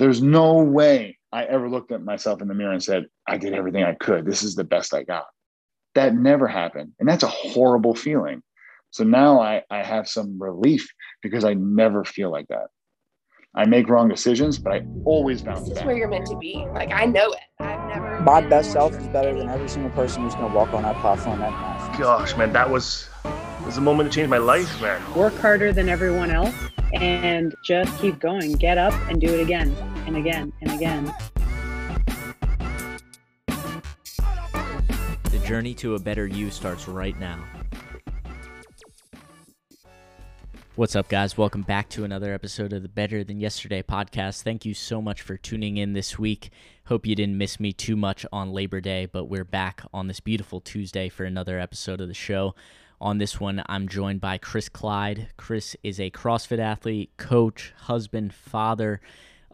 There's no way I ever looked at myself in the mirror and said, I did everything I could. This is the best I got. That never happened. And that's a horrible feeling. So now I, I have some relief because I never feel like that. I make wrong decisions, but I always bounce This is back. where you're meant to be. Like I know it. I've never. My best self is better than every single person who's going to walk on that platform that night. Gosh, man, that was was a moment that changed my life, man. work harder than everyone else and just keep going. Get up and do it again and again and again. The journey to a better you starts right now. What's up, guys? Welcome back to another episode of the Better Than Yesterday podcast. Thank you so much for tuning in this week. Hope you didn't miss me too much on Labor Day, but we're back on this beautiful Tuesday for another episode of the show. On this one, I'm joined by Chris Clyde. Chris is a CrossFit athlete, coach, husband, father,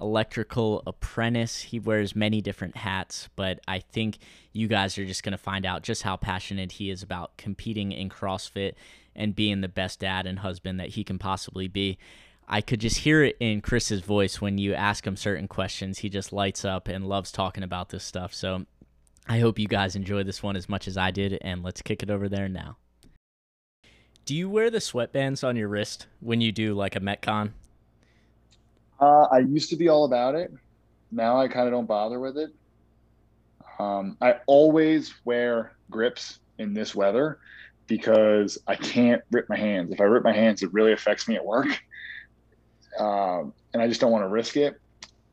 electrical apprentice. He wears many different hats, but I think you guys are just going to find out just how passionate he is about competing in CrossFit and being the best dad and husband that he can possibly be. I could just hear it in Chris's voice when you ask him certain questions. He just lights up and loves talking about this stuff. So I hope you guys enjoy this one as much as I did, and let's kick it over there now. Do you wear the sweatbands on your wrist when you do like a Metcon? Uh, I used to be all about it. Now I kind of don't bother with it. Um, I always wear grips in this weather because I can't rip my hands. If I rip my hands, it really affects me at work. Um, and I just don't want to risk it.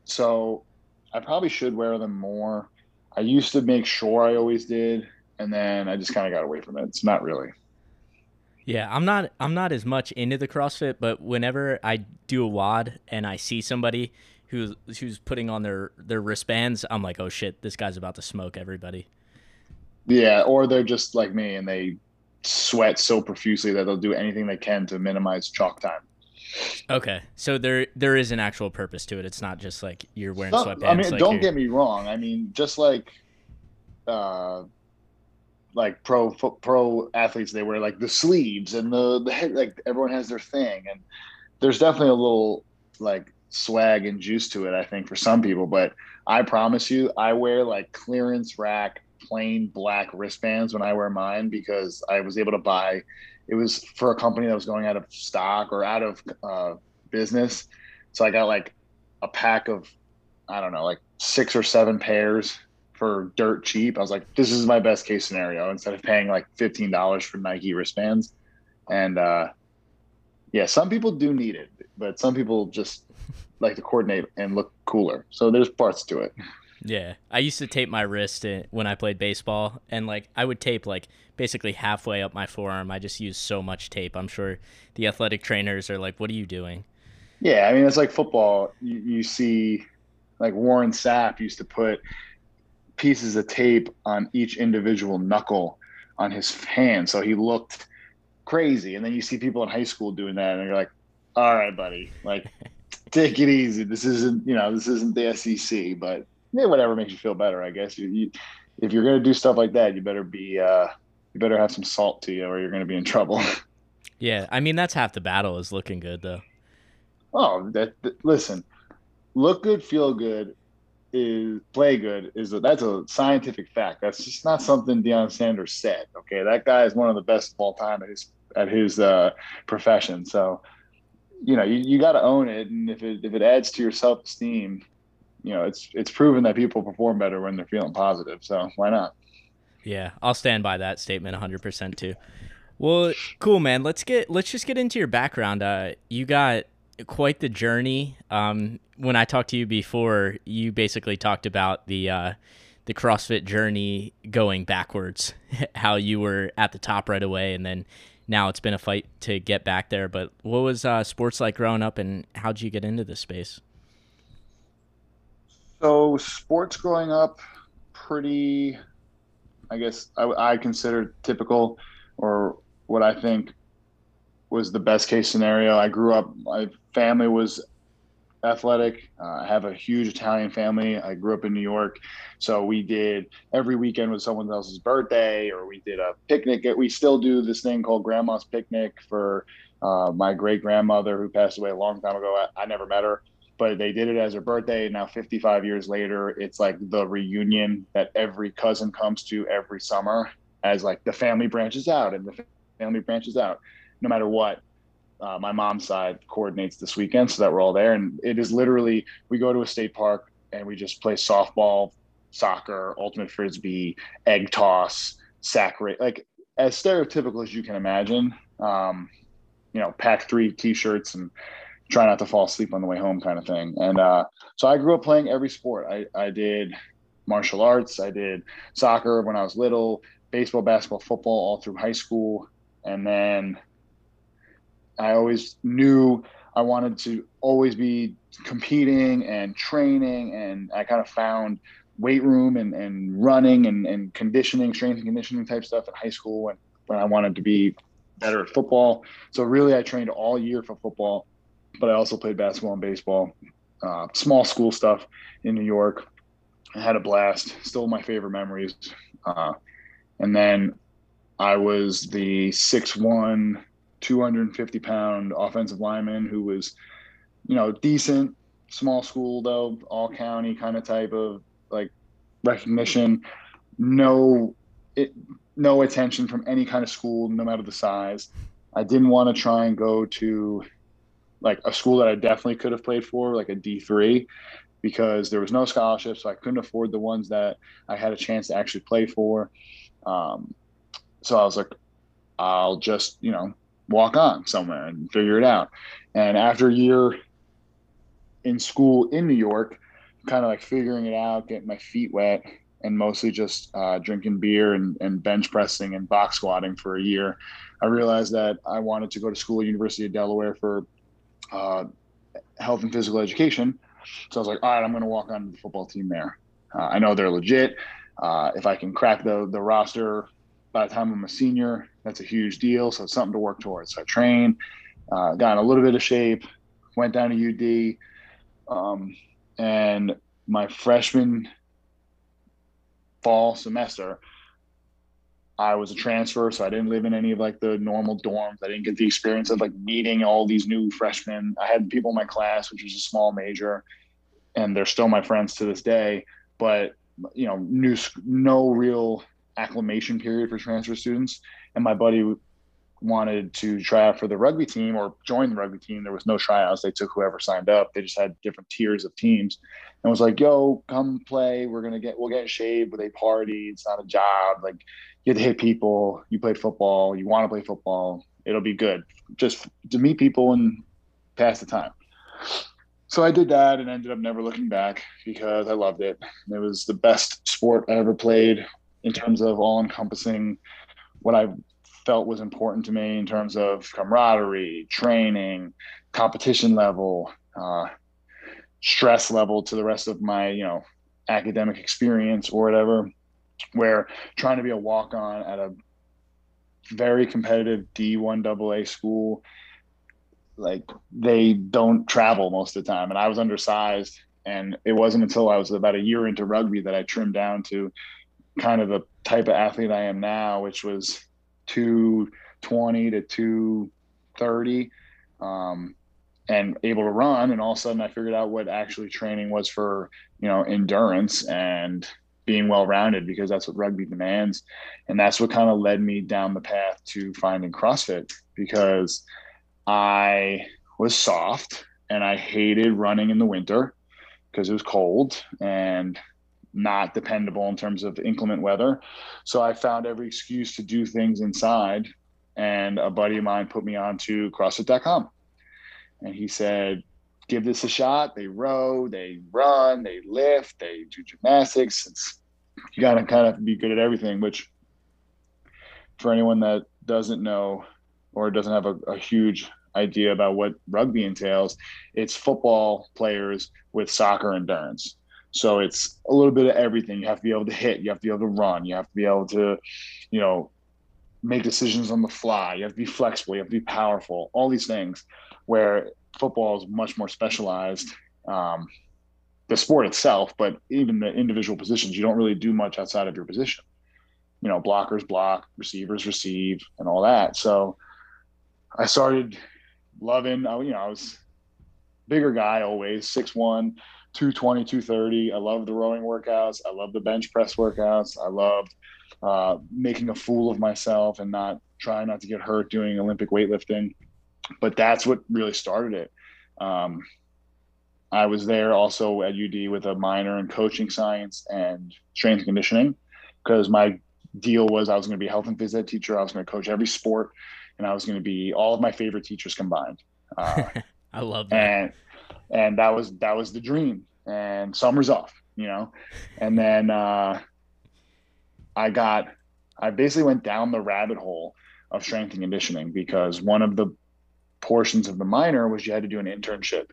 So I probably should wear them more. I used to make sure I always did, and then I just kind of got away from it. It's not really. Yeah, I'm not I'm not as much into the CrossFit, but whenever I do a WOD and I see somebody who's who's putting on their their wristbands, I'm like, "Oh shit, this guy's about to smoke everybody." Yeah, or they're just like me and they sweat so profusely that they'll do anything they can to minimize chalk time. Okay. So there there is an actual purpose to it. It's not just like you're wearing sweatbands I mean, like don't you're- get me wrong. I mean, just like, uh, like pro pro athletes, they wear like the sleeves and the the head. Like everyone has their thing, and there's definitely a little like swag and juice to it. I think for some people, but I promise you, I wear like clearance rack plain black wristbands when I wear mine because I was able to buy. It was for a company that was going out of stock or out of uh, business, so I got like a pack of I don't know, like six or seven pairs for dirt cheap. I was like, this is my best case scenario instead of paying like fifteen dollars for Nike wristbands. And uh, yeah, some people do need it, but some people just like to coordinate and look cooler. So there's parts to it. Yeah. I used to tape my wrist when I played baseball and like I would tape like basically halfway up my forearm. I just used so much tape. I'm sure the athletic trainers are like, "What are you doing?" Yeah, I mean it's like football. You, you see, like Warren Sapp used to put pieces of tape on each individual knuckle on his hand, so he looked crazy. And then you see people in high school doing that, and you're like, "All right, buddy, like take it easy. This isn't, you know, this isn't the SEC, but yeah, whatever makes you feel better, I guess. You, you, if you're gonna do stuff like that, you better be, uh, you better have some salt to you, or you're gonna be in trouble." Yeah. I mean, that's half the battle is looking good though. Oh, that, that- listen, look good, feel good, is play good is a, that's a scientific fact. That's just not something Deion Sanders said. Okay, that guy is one of the best of all time at his at his uh, profession. So, you know, you, you got to own it, and if it if it adds to your self esteem, you know, it's it's proven that people perform better when they're feeling positive. So why not? Yeah, I'll stand by that statement 100% too. Well, cool, man. Let's get let's just get into your background. Uh, you got quite the journey. Um, when I talked to you before, you basically talked about the uh, the CrossFit journey going backwards. How you were at the top right away, and then now it's been a fight to get back there. But what was uh, sports like growing up, and how'd you get into this space? So sports growing up, pretty, I guess I, I consider typical, or what I think was the best case scenario. I grew up. My family was athletic. Uh, I have a huge Italian family. I grew up in New York, so we did every weekend was someone else's birthday, or we did a picnic. We still do this thing called Grandma's Picnic for uh, my great grandmother who passed away a long time ago. I, I never met her, but they did it as her birthday. Now, 55 years later, it's like the reunion that every cousin comes to every summer as like the family branches out and the family branches out no matter what. Uh, my mom's side coordinates this weekend so that we're all there. And it is literally, we go to a state park and we just play softball, soccer, ultimate frisbee, egg toss, sack race, like as stereotypical as you can imagine. Um, you know, pack three t-shirts and try not to fall asleep on the way home kind of thing. And uh, so I grew up playing every sport. I, I did martial arts. I did soccer when I was little, baseball, basketball, football all through high school. And then I always knew I wanted to always be competing and training. And I kind of found weight room and, and running and, and conditioning, strength and conditioning type stuff in high school when, when I wanted to be better at football. So really, I trained all year for football, but I also played basketball and baseball, uh, small school stuff in New York. I had a blast. Still my favorite memories. Uh, and then I was the 6'1", 250 pound offensive lineman who was, you know, decent, small school though, all county kind of type of like recognition. No, it, no attention from any kind of school, no matter the size. I didn't want to try and go to like a school that I definitely could have played for, like a D3, because there was no scholarship, so I couldn't afford the ones that I had a chance to actually play for. Um, so I was like, I'll just, you know, walk on somewhere and figure it out. And after a year in school in New York, kind of like figuring it out, getting my feet wet, and mostly just uh, drinking beer and, and bench pressing and box squatting for a year, I realized that I wanted to go to school at University of Delaware for uh, health and physical education. So I was like, all right, I'm going to walk on the football team there. Uh, I know they're legit. Uh, if I can crack the the roster by the time I'm a senior, that's a huge deal. So it's something to work towards. So I trained, uh, got in a little bit of shape, went down to UD, um, and my freshman fall semester, I was a transfer, so I didn't live in any of like the normal dorms. I didn't get the experience of like meeting all these new freshmen. I had people in my class, which was a small major, and they're still my friends to this day. But you know, new no real acclimation period for transfer students. And my buddy wanted to try out for the rugby team or join the rugby team. There was no tryouts. They took whoever signed up. They just had different tiers of teams and was like, yo, come play. We're gonna get we'll get shaved with a party. It's not a job. Like you get to hit people, you played football, you want to play football, it'll be good. Just to meet people and pass the time. So I did that and ended up never looking back because I loved it. It was the best sport I ever played in terms of all encompassing what I felt was important to me in terms of camaraderie, training, competition level, uh, stress level to the rest of my, you know, academic experience or whatever. Where trying to be a walk on at a very competitive D1 AA school, like they don't travel most of the time. And I was undersized. And it wasn't until I was about a year into rugby that I trimmed down to kind of the type of athlete I am now, which was 220 to 230 um, and able to run. And all of a sudden I figured out what actually training was for, you know, endurance and being well rounded because that's what rugby demands. And that's what kind of led me down the path to finding CrossFit because I was soft and I hated running in the winter because it was cold and not dependable in terms of inclement weather. So I found every excuse to do things inside. And a buddy of mine put me on to CrossFit.com. And he said, give this a shot. They row, they run, they lift, they do gymnastics. It's, you got to kind of be good at everything, which for anyone that doesn't know or doesn't have a, a huge idea about what rugby entails, it's football players with soccer endurance. So it's a little bit of everything. You have to be able to hit, you have to be able to run, you have to be able to, you know, make decisions on the fly, you have to be flexible, you have to be powerful, all these things where football is much more specialized. Um, the sport itself, but even the individual positions, you don't really do much outside of your position. You know, blockers block, receivers receive, and all that. So I started loving. You know, I was bigger guy always, 6'1, 220, 230. I love the rowing workouts. I love the bench press workouts. I loved uh, making a fool of myself and not trying not to get hurt doing Olympic weightlifting. But that's what really started it. Um, I was there also at UD with a minor in coaching science and strength and conditioning because my deal was I was going to be a health and phys ed teacher. I was going to coach every sport, and I was going to be all of my favorite teachers combined. Uh, I love that. and and that was that was the dream. And summer's off, you know, and then uh, I got I basically went down the rabbit hole of strength and conditioning because one of the portions of the minor was you had to do an internship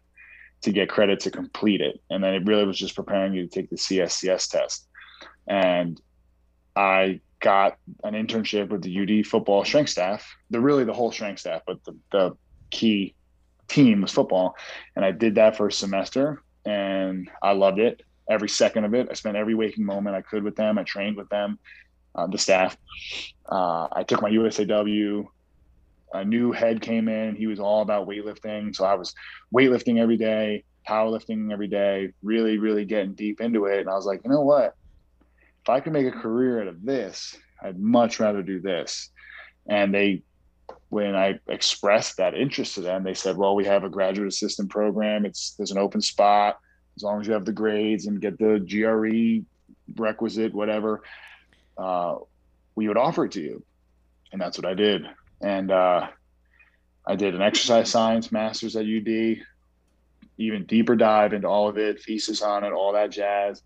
to get credit to complete it. And then it really was just preparing you to take the CSCS test. And I got an internship with the UD football strength staff. They're really the whole strength staff, but the, the key team was football. And I did that for a semester and I loved it. Every second of it. I spent every waking moment I could with them. I trained with them, uh, the staff. Uh, I took my USAW a new head came in. He was all about weightlifting. So I was weightlifting every day, powerlifting every day, really, really getting deep into it. And I was like, you know what? If I could make a career out of this, I'd much rather do this. And they, when I expressed that interest to them, they said, well, we have a graduate assistant program. It's, there's an open spot. As long as you have the grades and get the GRE requisite, whatever, uh, we would offer it to you. And that's what I did and uh, I did an exercise science master's at UD, even deeper dive into all of it, thesis on it, all that jazz.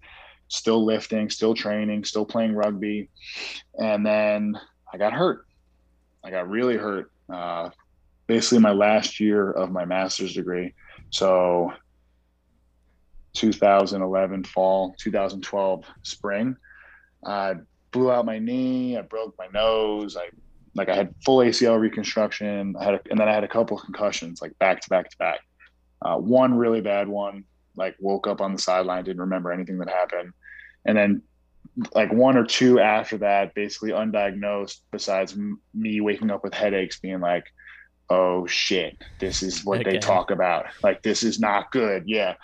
Still lifting, still training, still playing rugby, and then I got hurt. I got really hurt. Uh, basically, my last year of my master's degree. So, 2011 fall, 2012 spring, I blew out my knee. I broke my nose. I like I had full ACL reconstruction. I had, a, and then I had a couple concussions, like back to back to back. Uh, one really bad one, like woke up on the sideline, didn't remember anything that happened, and then like one or two after that, basically undiagnosed. Besides m- me waking up with headaches, being like, "Oh shit, this is what okay. they talk about. Like this is not good." Yeah.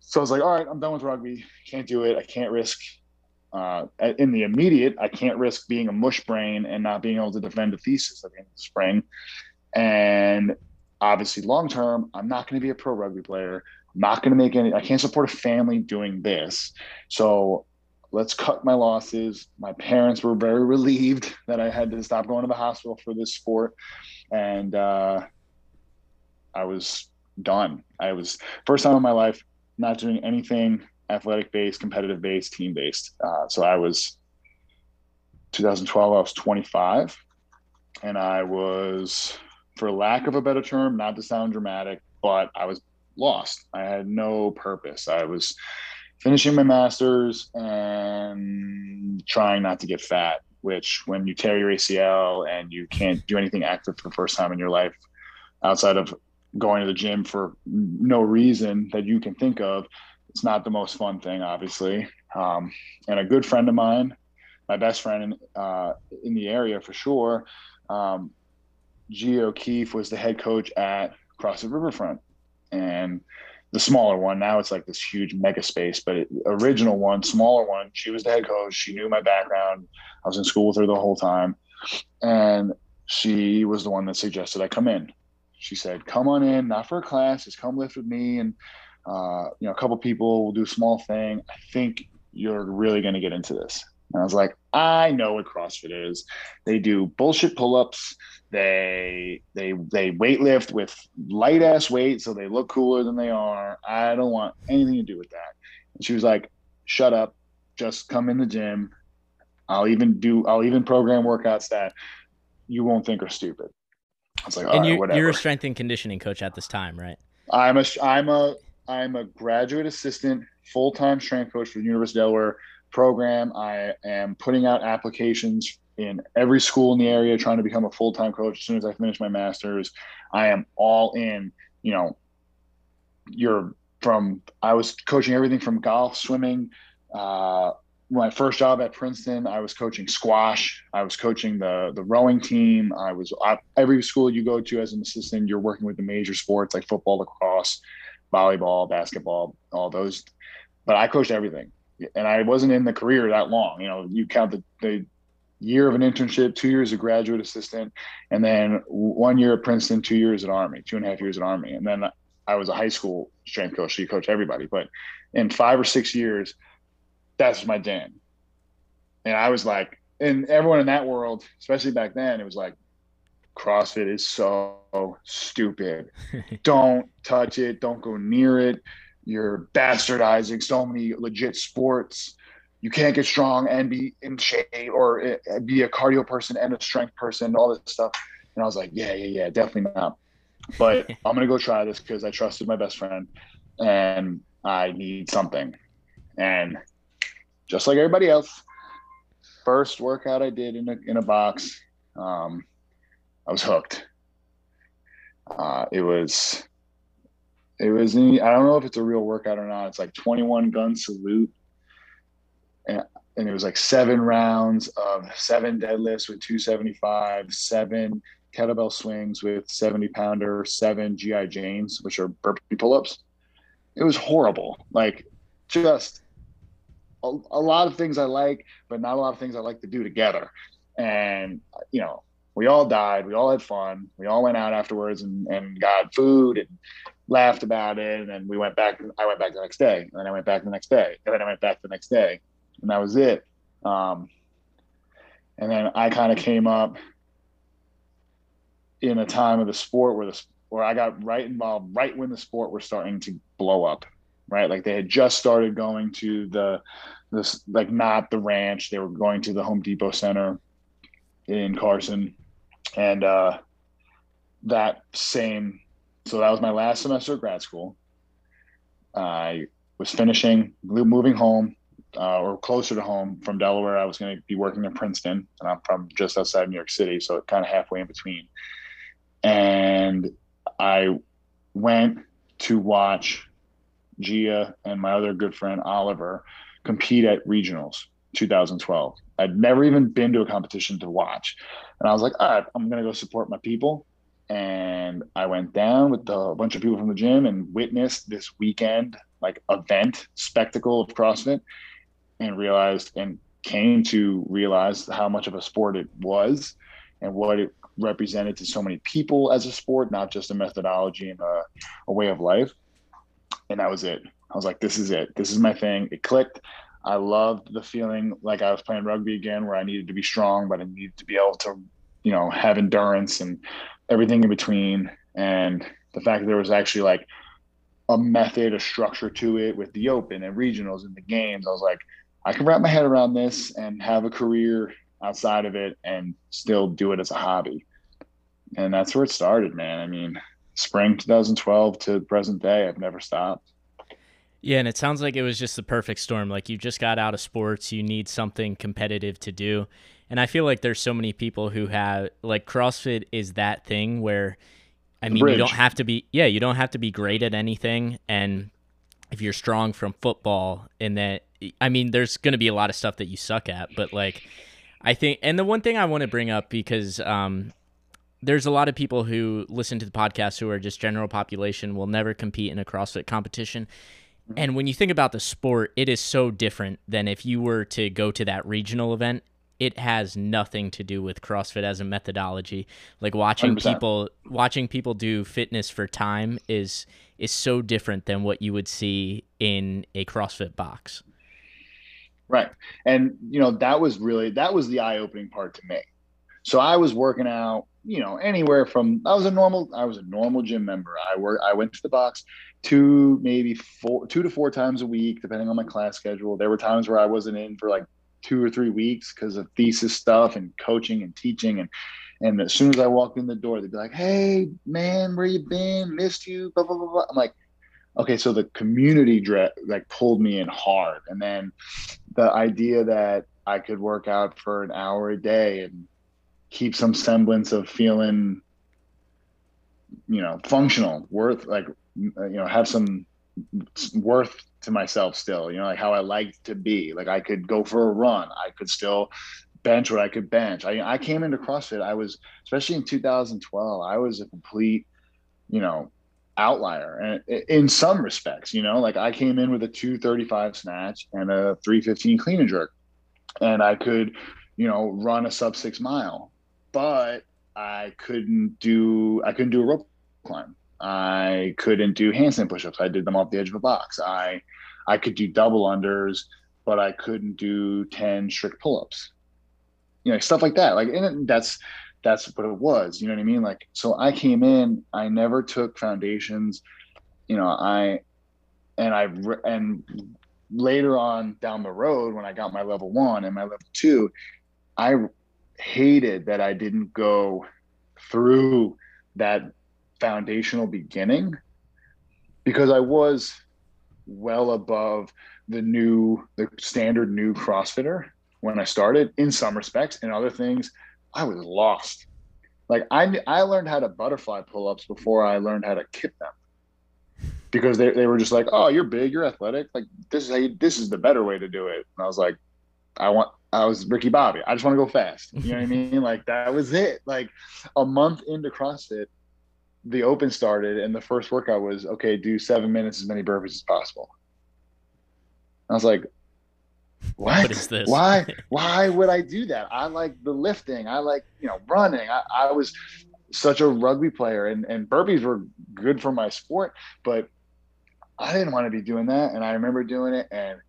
So I was like, "All right, I'm done with rugby. Can't do it. I can't risk uh, in the immediate, I can't risk being a mush brain and not being able to defend a thesis at the end of the spring. And obviously, long term, I'm not going to be a pro rugby player. I'm not going to make any. I can't support a family doing this. So let's cut my losses. My parents were very relieved that I had to stop going to the hospital for this sport, and uh, I was done. I was first time in my life not doing anything athletic based, competitive based, team based. Uh, so I was 2012, I was 25, and I was, for lack of a better term, not to sound dramatic, but I was lost. I had no purpose. I was finishing my master's and trying not to get fat. Which, when you tear your ACL and you can't do anything active for the first time in your life outside of going to the gym for no reason that you can think of, it's not the most fun thing, obviously. Um, and a good friend of mine, my best friend in, uh, in the area for sure, um, Gio O'Keefe was the head coach at CrossFit Riverfront. And the smaller one, now it's like this huge mega space, but it, original one, smaller one, she was the head coach. She knew my background. I was in school with her the whole time. And she was the one that suggested I come in. She said, come on in, not for a class, just come lift with me. And uh, you know, a couple people will do a small thing. I think you're really going to get into this. And I was like, I know what CrossFit is. They do bullshit pull-ups. They they they weightlift with light ass weight, so they look cooler than they are. I don't want anything to do with that. And she was like, Shut up. Just come in the gym. I'll even do. I'll even program workouts that you won't think are stupid. I was like, and you, you're a strength and conditioning coach at this time, right? I'm a I'm a I'm a graduate assistant, full time strength coach for the University of Delaware program. I am putting out applications in every school in the area, trying to become a full time coach as soon as I finish my master's. I am all in. You know, you're from. I was coaching everything from golf, swimming. Uh, my first job at Princeton, I was coaching squash. I was coaching the the rowing team. I was I, every school you go to as an assistant, you're working with the major sports like football, lacrosse, volleyball, basketball, all those. But I coached everything, and I wasn't in the career that long. You know, you count the, the year of an internship, two years of graduate assistant, and then one year at Princeton, two years at Army, two and a half years at Army, and then I was a high school strength coach, so you coach everybody. But in five or six years, that's my jam. And I was like, and everyone in that world, especially back then, it was like, CrossFit is so stupid. don't touch it. Don't go near it. You're bastardizing so many legit sports. You can't get strong and be in shape or eh, be a cardio person and a strength person, all this stuff. And I was like, yeah, yeah, yeah, definitely not. But I'm gonna go try this because I trusted my best friend and I need something. And just like everybody else, first workout I did in a in a box, um, I was hooked. Uh, it was, it was. I don't know if it's a real workout or not. It's like 21 gun salute, and, and it was like seven rounds of seven deadlifts with 275, seven kettlebell swings with 70 pounder, seven GI Janes, which are burpee pull ups. It was horrible. Like just a, a lot of things I like, but not a lot of things I like to do together. And, you know, we all died. We all had fun. We all went out afterwards and, and got food and laughed about it. And then we went back. I went back the next day. And then I went back the next day. And then I went back the next day. And that was it. Um, and then I kind of came up in a time of the sport where the where I got right involved right when the sport was starting to blow up, right? Like they had just started going to the this like not the ranch, they were going to the Home Depot Center in Carson, and uh, that same so that was my last semester of grad school. I was finishing, moving home, uh, or closer to home from Delaware. I was going to be working in Princeton, and I'm from just outside New York City, so kind of halfway in between and I went to watch Gia and my other good friend Oliver compete at regionals 2012. I'd never even been to a competition to watch. And I was like, all right, I'm going to go support my people. And I went down with a bunch of people from the gym and witnessed this weekend, like event spectacle of CrossFit and realized and came to realize how much of a sport it was and what it represented to so many people as a sport, not just a methodology and a, a way of life. And that was it. I was like, this is it. This is my thing. It clicked. I loved the feeling like I was playing rugby again, where I needed to be strong, but I needed to be able to, you know, have endurance and everything in between. And the fact that there was actually like a method, a structure to it with the open and regionals and the games, I was like, I can wrap my head around this and have a career outside of it and still do it as a hobby. And that's where it started, man. I mean, spring 2012 to present day, I've never stopped. Yeah, and it sounds like it was just the perfect storm. Like you just got out of sports, you need something competitive to do. And I feel like there's so many people who have like CrossFit is that thing where I mean, Bridge. you don't have to be yeah, you don't have to be great at anything and if you're strong from football and that I mean, there's going to be a lot of stuff that you suck at, but like I think, and the one thing I want to bring up because um, there's a lot of people who listen to the podcast who are just general population will never compete in a CrossFit competition. And when you think about the sport, it is so different than if you were to go to that regional event. It has nothing to do with CrossFit as a methodology. Like watching 100%. people watching people do fitness for time is is so different than what you would see in a CrossFit box. Right. And, you know, that was really, that was the eye opening part to me. So I was working out, you know, anywhere from, I was a normal, I was a normal gym member. I work, I went to the box two, maybe four, two to four times a week, depending on my class schedule. There were times where I wasn't in for like two or three weeks because of thesis stuff and coaching and teaching. And, and as soon as I walked in the door, they'd be like, Hey man, where you been? Missed you, blah, blah, blah, blah. I'm like, okay, so the community dre- like pulled me in hard. And then the idea that I could work out for an hour a day and keep some semblance of feeling, you know, functional, worth like, you know, have some worth to myself still, you know, like how I like to be. Like I could go for a run. I could still bench what I could bench. I, I came into mm-hmm. CrossFit. I was, especially in 2012, I was a complete, you know, outlier and in some respects you know like i came in with a 235 snatch and a 315 clean and jerk and i could you know run a sub six mile but i couldn't do i couldn't do a rope climb i couldn't do handstand push-ups. I did them off the edge of a box. I i could do double unders but i couldn't do 10 strict pull-ups. You know stuff like that. Like and that's that's what it was. You know what i mean? Like so i came in i never took foundations. You know i and i and later on down the road when i got my level one and my level two i hated that i didn't go through that foundational beginning because i was well above the new the standard new crossfitter when i started in some respects in other things I was lost. Like I I learned how to butterfly pull ups before I learned how to kick them. Because they, they were just like, oh, you're big, you're athletic. Like this is how you, this is the better way to do it. And I was like, I want I was Ricky Bobby. I just want to go fast. You know what I mean? Like that was it. Like a month into CrossFit, the open started and the first workout was okay, do seven minutes as many burpees as possible. I was like, what? what is this? Why? Why would I do that? I like the lifting. I like you know running. I, I was such a rugby player, and and burpees were good for my sport, but I didn't want to be doing that. And I remember doing it and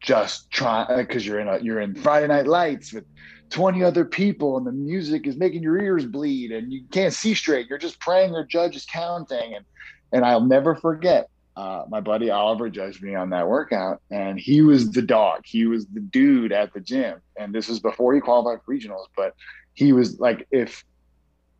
just trying because you're in a you're in Friday Night Lights with 20 other people and the music is making your ears bleed and you can't see straight. You're just praying your judge is counting. And and I'll never forget uh, my buddy Oliver judged me on that workout, and he was the dog. He was the dude at the gym, and this was before he qualified for regionals. But he was like, if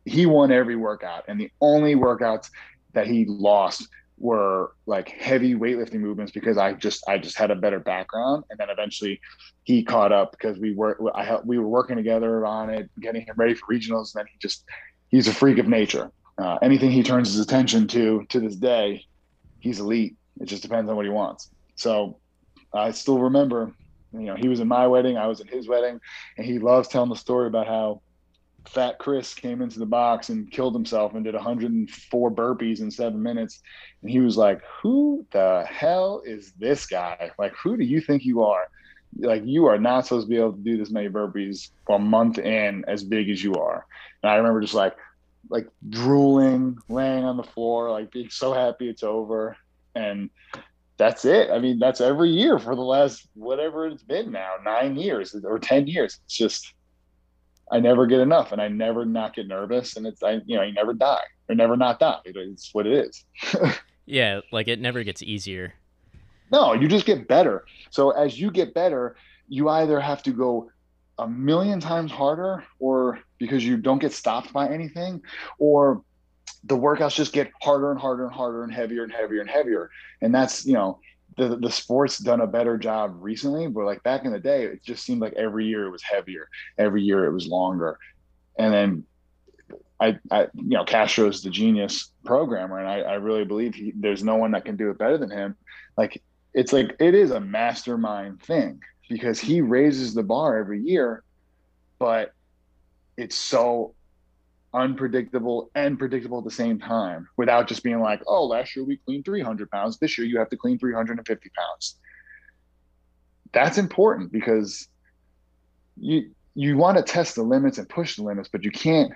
he won every workout, and the only workouts that he lost were like heavy weightlifting movements because I just I just had a better background, and then eventually he caught up because we were I we were working together on it, getting him ready for regionals, and then he just he's a freak of nature. Uh, anything he turns his attention to to this day he's elite. It just depends on what he wants. So I still remember, you know, he was in my wedding, I was in his wedding, and he loves telling the story about how Fat Chris came into the box and killed himself and did 104 burpees in seven minutes. And he was like, Who the hell is this guy? Like, who do you think you are? Like, you are not supposed to be able to do this many burpees for a month in as big as you are. And I remember just like, like drooling, laying on the floor, like being so happy it's over. And that's it. I mean, that's every year for the last whatever it's been now, nine years or 10 years. It's just, I never get enough and I never not get nervous. And it's, I, you know, you never die or never not die. It's what it is. yeah. Like it never gets easier. No, you just get better. So as you get better, you either have to go a million times harder or because you don't get stopped by anything or the workouts just get harder and harder and harder and heavier and heavier and heavier and that's you know the the sport's done a better job recently but like back in the day it just seemed like every year it was heavier every year it was longer. And then I, I you know Castro's the genius programmer and I, I really believe he, there's no one that can do it better than him. Like it's like it is a mastermind thing because he raises the bar every year, but it's so unpredictable and predictable at the same time without just being like, oh, last year we cleaned 300 pounds. This year you have to clean 350 pounds. That's important because you you want to test the limits and push the limits, but you can't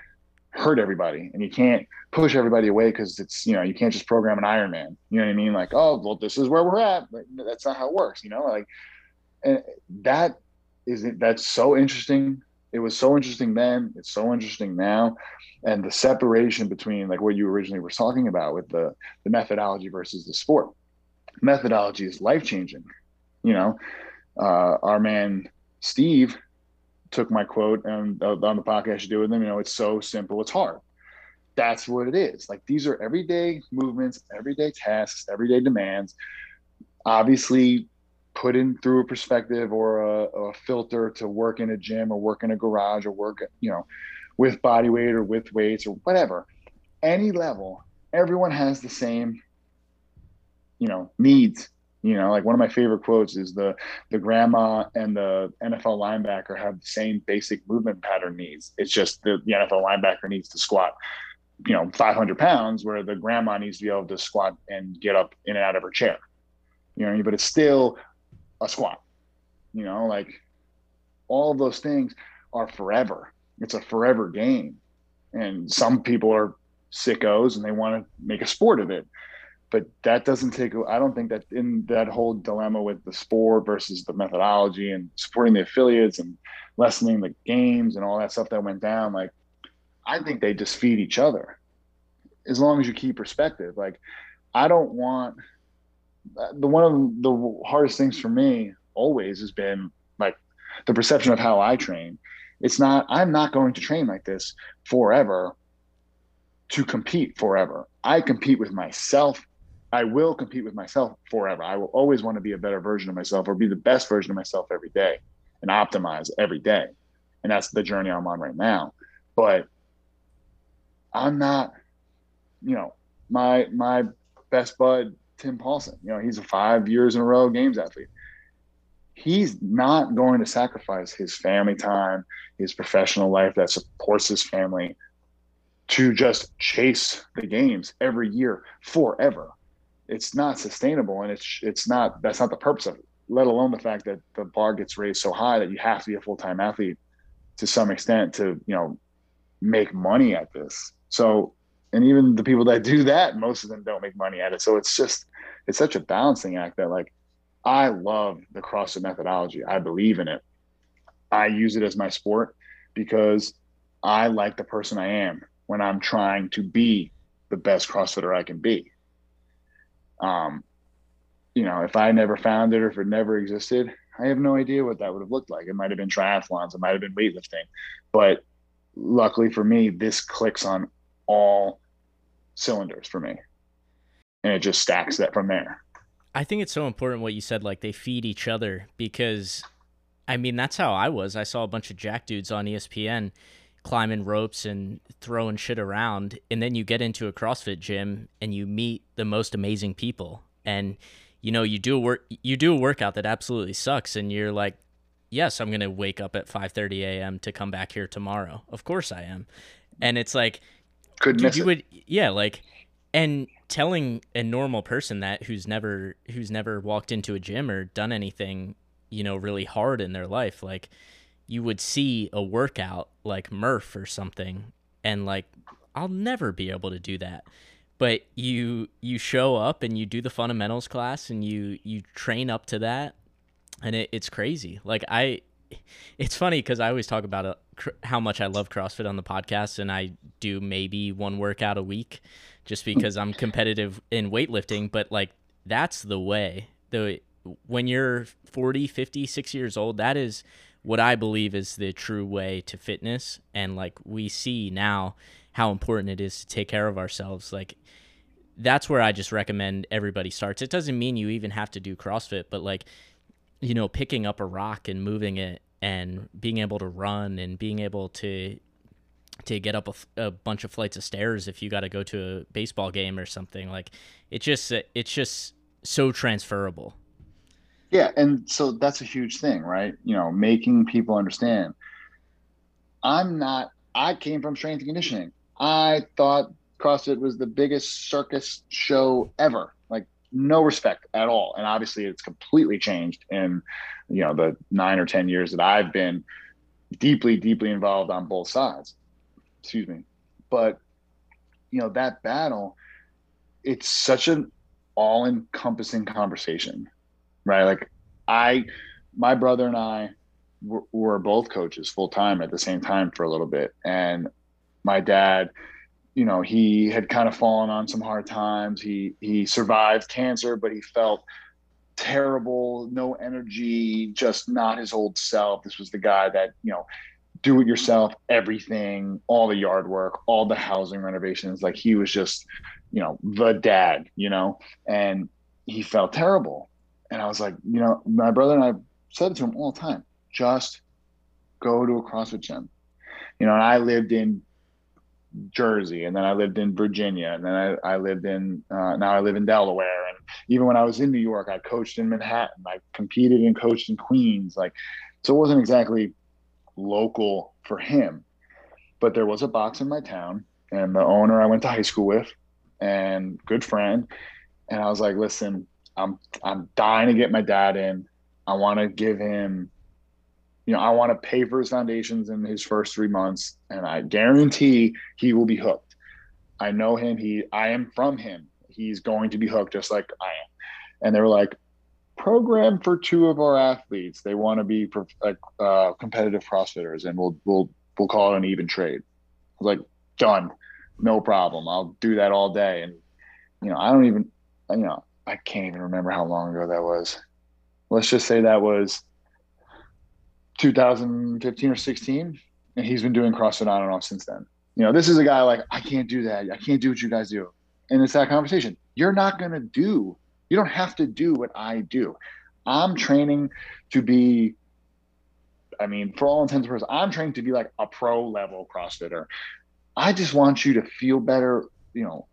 hurt everybody and you can't push everybody away because it's you know you can't just program an Ironman. You know what I mean? Like, oh, well, this is where we're at, but that's not how it works. You know, like and that is that's so interesting it was so interesting then it's so interesting now. And the separation between like what you originally were talking about with the the methodology versus the sport. Methodology is life changing you know? Uh, our man steve took my quote and uh, on the podcast you do with him you know it's so simple it's hard. That's what it is. Like these are everyday movements everyday tasks everyday demands. Obviously put in through a perspective or a, a, filter to work in a gym or work in a garage or work, you know, with body weight or with weights or whatever, any level, everyone has the same, you know, needs. You know, like one of my favorite quotes is the the grandma and the NFL linebacker have the same basic movement pattern needs. It's just the, the NFL linebacker needs to squat you know 500 pounds where the grandma needs to be able to squat and get up in and out of her chair you know but it's still a squat you know like all those things are forever. It's a forever game. And some people are sickos and they want to make a sport of it. But that doesn't take i don't think that in that whole dilemma with the sport versus the methodology and supporting the affiliates and lessening the games and all that stuff that went down like i think they just feed each other. As long as you keep perspective like i don't want the one of the hardest things for me always has been like the perception of how i train it's not i'm not going to train like this forever to compete forever i compete with myself I will compete with myself forever. I will always want to be a better version of myself or be the best version of myself every day and optimize every day. And that's the journey I'm on right now. But I'm not, you know, my my best bud, Tim Paulson, you know, he's a five years in a row games athlete. He's not going to sacrifice his family time, his professional life that supports his family to just chase the games every year forever. It's not sustainable and it's it's not that's not the purpose of it let alone the fact that the bar gets raised so high that you have to be a full-time athlete to some extent to you know make money at this. So and even the people that do that most of them don't make money at it. So it's just it's such a balancing act that like i love the crossfit methodology. I believe in it. I use it as my sport because i like the person i am when i'm trying to be the best crossfitter i can be. Um, you know, if I never found it or if it never existed, I have no idea what that would have looked like. It might have been triathlons, it might have been weightlifting, but luckily for me, this clicks on all cylinders for me, and it just stacks that from there. I think it's so important what you said. Like they feed each other because, I mean, that's how I was. I saw a bunch of jack dudes on ESPN climbing ropes and throwing shit around and then you get into a CrossFit gym and you meet the most amazing people and you know you do a work you do a workout that absolutely sucks and you're like yes I'm going to wake up at 5:30 a.m. to come back here tomorrow of course I am and it's like could you would yeah like and telling a normal person that who's never who's never walked into a gym or done anything you know really hard in their life like you would see a workout like Murph or something and like I'll never be able to do that. But you you show up and you do the fundamentals class and you you train up to that and it, it's crazy. Like I it's funny cuz I always talk about uh, cr- how much I love CrossFit on the podcast and I do maybe one workout a week just because I'm competitive in weightlifting, but like that's the way. The when you're 40, 50, 60 years old, that is what I believe is the true way to fitness. And like we see now how important it is to take care of ourselves. Like that's where I just recommend everybody starts. It doesn't mean you even have to do CrossFit, but like, you know, picking up a rock and moving it and being able to run and being able to to get up a, a bunch of flights of stairs if you got to go to a baseball game or something like it just it's just so transferable yeah, and so that's a huge thing, right? You know, making people understand. I'm not. I came from strength and conditioning. I thought CrossFit was the biggest circus show ever. No respect at all. And obviously, it's completely changed in you know the nine or ten years that I've been deeply, deeply involved on both sides. Excuse me, but you know that battle. It's such an all-encompassing conversation right? Like I, my brother and I were, were both coaches full time at the same time for a little bit. And my dad, you know, he had kind of fallen on some hard times. He, he survived cancer, but he felt terrible, no energy, just not his old self. This was the guy that, you know, do it yourself, everything, all the yard work, all the housing renovations. Like he was just, you know, the dad, you know, and he felt terrible. And I was like, you know, my brother and I said to him all the time, just go to a CrossFit gym. You know, and I lived in Jersey, and then I lived in Virginia, and then I, I lived in uh, now I live in Delaware, and even when I was in New York, I coached in Manhattan. I competed and coached in Queens, like so it wasn't exactly local for him, but there was a box in my town and the owner I went to high school with, and good friend. And I was like, listen, I'm I'm dying to get my dad in. I want to give him, you know, I want to pay for his foundations in his first three months, and I guarantee he will be hooked. I know him. He, I am from him. He's going to be hooked just like I am. And they were like, program for two of our athletes. They want to be uh, competitive CrossFitters, and we'll we'll we'll call it an even trade. I was like, done, no problem. I'll do that all day. And you know, I don't even, you know, I can't even remember how long ago that was. Let's just say that was 2015 or 16, and he's been doing CrossFit on and off since then. You know, this is a guy like I can't do that. I can't do what you guys do, and it's that conversation. You're not gonna do you don't have to do what I do. I'm training to be, I mean, for all intents and purposes, I'm training to be like a pro level CrossFitter. I just want you to feel better, you know,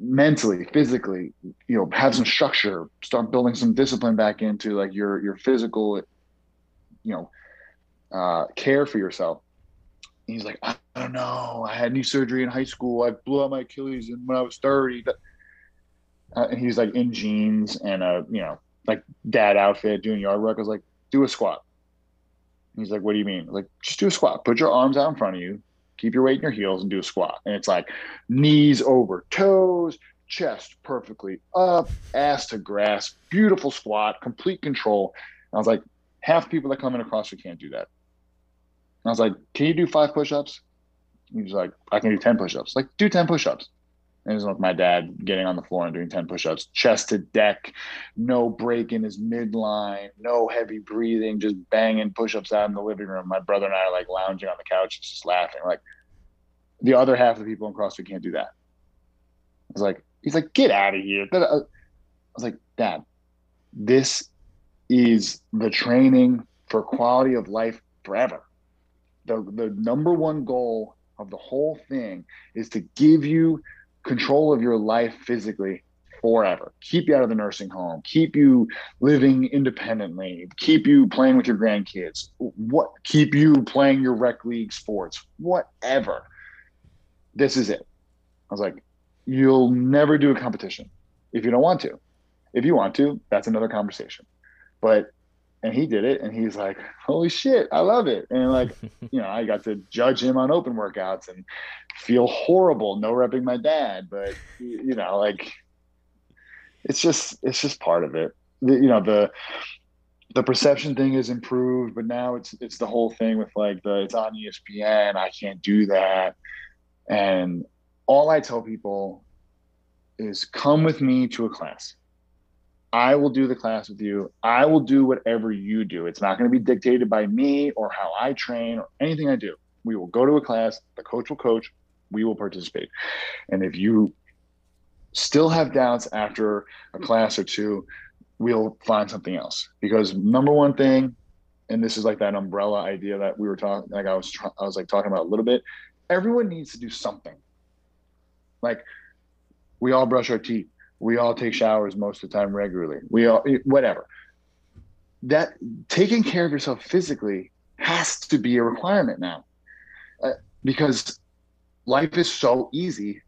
mentally, physically, you know, have some structure, start building some discipline back into like your your physical, you know, uh, care for yourself. And he's like, I don't know. I had knee surgery in high school. I blew out my Achilles and when I was 30 uh, and he's like in jeans and a you know like dad outfit doing yard work. I was like, do a squat. he's like, what do you mean? Like, just do a squat. Put your arms out in front of you, keep your weight in your heels, and do a squat. And it's like knees over toes, chest perfectly up, ass to grass, beautiful squat, complete control. And I was like, half people that come in across you can't do that. And I was like, can you do five push-ups? He was like, I can do 10 push-ups. Like, do 10 push-ups. And it was with my dad getting on the floor and doing 10 push-ups, chest to deck, no break in his midline, no heavy breathing, just banging push-ups out in the living room. My brother and I are like lounging on the couch, just laughing. Like the other half of the people in CrossFit can't do that. I was like, he's like, get out of here. I was like, Dad, this is the training for quality of life forever. The the number one goal of the whole thing is to give you control of your life physically forever. Keep you out of the nursing home. Keep you living independently. Keep you playing with your grandkids. What keep you playing your rec league sports. Whatever. This is it. I was like you'll never do a competition if you don't want to. If you want to that's another conversation but and he did it and he's like holy shit i love it. And like you know i got to judge him on open workouts and feel horrible no repping my dad but you know like it's just it's just part of it. The, you know the the perception thing is improved but now it's it's the whole thing with like the it's on espn i can't do that. And all i tell people is come with me to a class I will do the class with you. I will do whatever you do. It's not going to be dictated by me or how I train or anything I do. We will go to a class, the coach will coach, we will participate. And if you still have doubts after a class or two, we'll find something else. Because number one thing, and this is like that umbrella idea that we were talking like I was I was like talking about a little bit, everyone needs to do something. Like we all brush our teeth we all take showers most of the time regularly. We all, whatever. That taking care of yourself physically has to be a requirement now uh, because life is so easy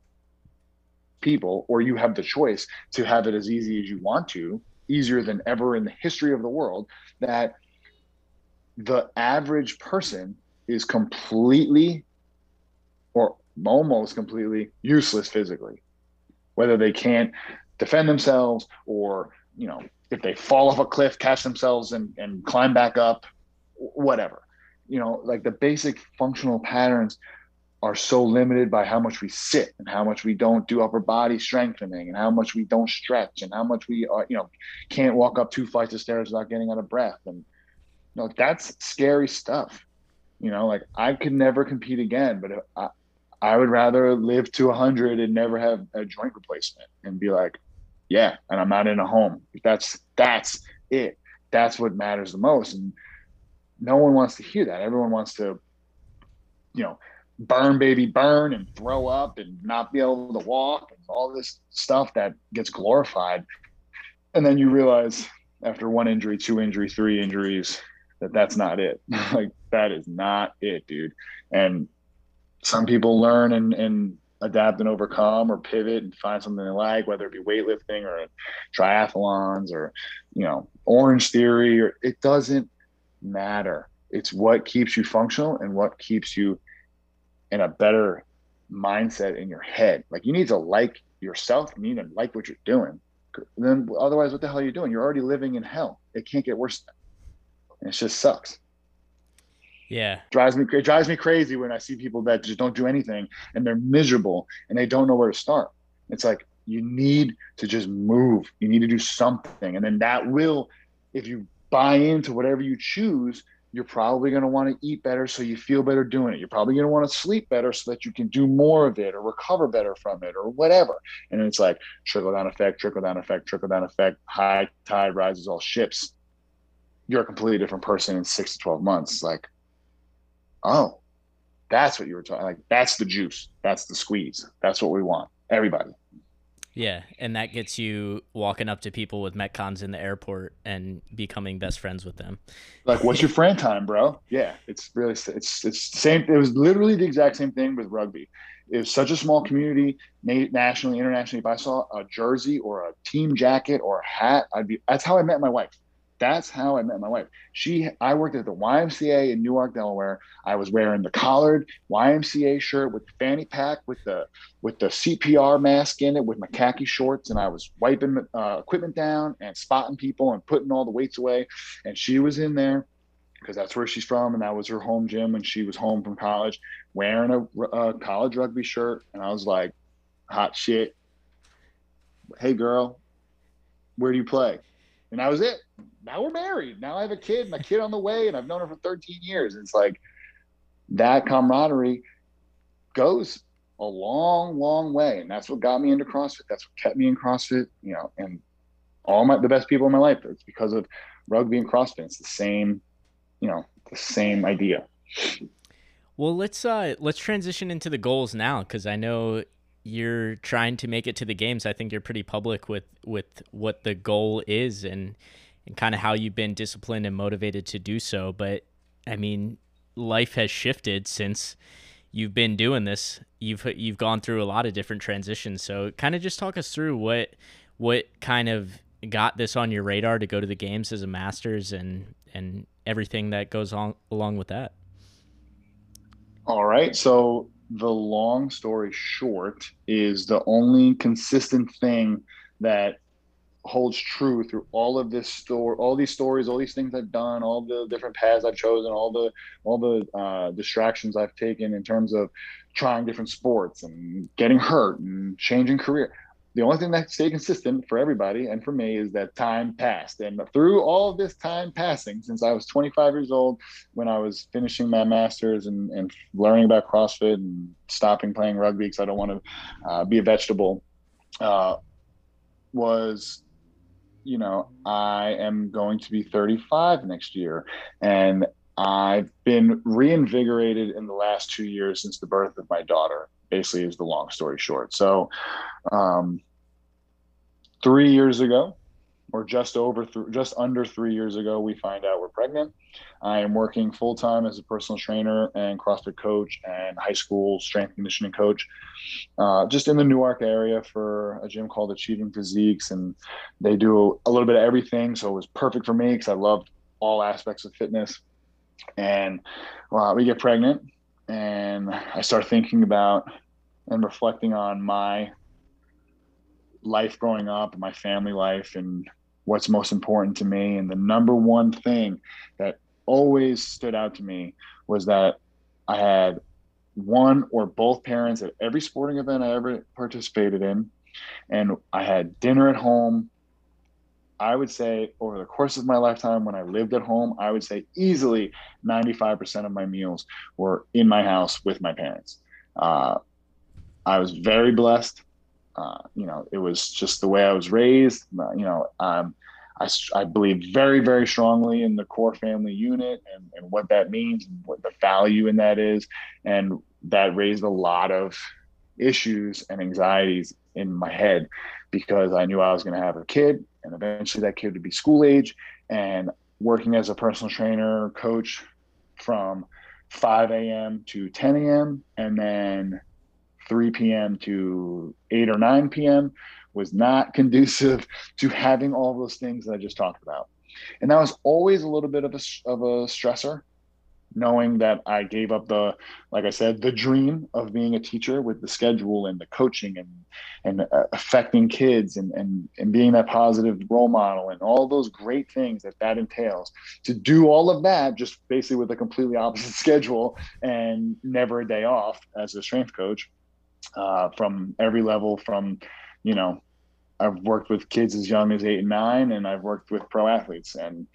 people or you have the choice to have it as easy as you want to easier than ever in the history of the world that the average person is completely or almost completely useless physically whether they can't defend themselves or you know if they fall off a cliff catch themselves and, and climb back up whatever. You know like the basic functional patterns are so limited by how much we sit and how much we don't do upper body strengthening and how much we don't stretch and how much we are you know can't walk up two flights of stairs without getting out of breath. And you know that's scary stuff. You know like i could never compete again but I, I would rather live to 100 and never have a joint replacement and be like yeah, and I'm not in a home. That's that's it. That's what matters the most. And no one wants to hear that. Everyone wants to, you know, burn baby burn and throw up and not be able to walk and all this stuff that gets glorified. And then you realize after one injury, two injury, three injuries, that that's not it. like that is not it, dude. And some people learn and, and adapt and overcome or pivot and find something they like, whether it be weightlifting or triathlons or, you know, orange theory or it doesn't matter. It's what keeps you functional and what keeps you in a better mindset in your head. Like you need to like yourself, you need to like what you're doing. Then otherwise, what the hell are you doing? You're already living in hell. It can't get worse. It just sucks. Yeah. Drives me it drives me crazy when I see people that just don't do anything and they're miserable and they don't know where to start. It's like you need to just move. You need to do something. And then that will, if you buy into whatever you choose, you're probably going to want to eat better so you feel better doing it. You're probably going to want to sleep better so that you can do more of it or recover better from it or whatever. And it's like trickle down effect, trickle down effect, trickle down effect, high tide rises all ships. You're a completely different person in six to 12 months. Like, oh, that's what you were talking like that's the juice. That's the squeeze. That's what we want. Everybody. Yeah, and that gets you walking up to people with metcons in the airport and becoming best friends with them. Like, what's your Fran time, bro? Yeah, it's really it's it's the same. It was literally the exact same thing with rugby. It was such a small community, nationally, internationally. If I saw a jersey or a team jacket or a hat, I'd be. That's how I met my wife. That's how I met my wife. She, I worked at the YMCA in Newark, Delaware. I was wearing the collared YMCA shirt with the fanny pack, with the with the CPR mask in it, with my khaki shorts, and I was wiping uh, equipment down and spotting people and putting all the weights away. And she was in there because that's where she's from, and that was her home gym when she was home from college, wearing a, a college rugby shirt. And I was like, hot shit. Hey, girl, where do you play? And that was it now we're married. Now I have a kid, and a kid on the way, and I've known her for 13 years. It's like that camaraderie goes a long, long way. And that's what got me into CrossFit. That's what kept me in CrossFit, you know, and all my the best people in my life. It's because of rugby and CrossFit. It's the same, you know, the same idea. Well, let's uh let's transition into the goals now because I know you're trying to make it to the games. I think you're pretty public with with what the goal is and and kind of how you've been disciplined and motivated to do so. But I mean, life has shifted since you've been doing this. You've you've gone through a lot of different transitions. So kind of just talk us through what what kind of got this on your radar to go to the games as a masters and and everything that goes on along with that. All right. So the long story short is the only consistent thing that holds true through all of this story, all these stories, all these things I've done, all the different paths I've chosen, all the all the uh, distractions I've taken in terms of trying different sports and getting hurt and changing career. The only thing that stayed consistent for everybody and for me is that time passed. And through all of this time passing, since I was 25 years old, when I was finishing my master's and, and learning about CrossFit and stopping playing rugby because I don't want to uh, be a vegetable, uh, was you know, I am going to be 35 next year. And I've been reinvigorated in the last two years since the birth of my daughter, basically, is the long story short. So, um, three years ago, or just over, th- just under three years ago, we find out we're pregnant. I am working full time as a personal trainer and CrossFit coach and high school strength conditioning coach, uh, just in the Newark area for a gym called Achieving Physiques, and they do a little bit of everything. So it was perfect for me because I loved all aspects of fitness. And well, we get pregnant, and I start thinking about and reflecting on my life growing up, my family life, and what's most important to me. And the number one thing that always stood out to me was that I had one or both parents at every sporting event I ever participated in. And I had dinner at home. I would say over the course of my lifetime, when I lived at home, I would say easily 95% of my meals were in my house with my parents. Uh, I was very blessed. Uh, you know, it was just the way I was raised. Uh, you know, um, I, I believe very, very strongly in the core family unit and, and what that means and what the value in that is. And that raised a lot of issues and anxieties in my head because I knew I was going to have a kid and eventually that kid would be school age and working as a personal trainer coach from 5 a.m. to 10 a.m. and then 3 p.m. to 8 or 9 p.m. was not conducive to having all those things that I just talked about. And that was always a little bit of a, of a stressor knowing that I gave up the, like I said, the dream of being a teacher with the schedule and the coaching and and uh, affecting kids and and and being that positive role model and all those great things that that entails. To do all of that just basically with a completely opposite schedule and never a day off as a strength coach uh, from every level from, you know. I've worked with kids as young as eight and nine, and I've worked with pro athletes, and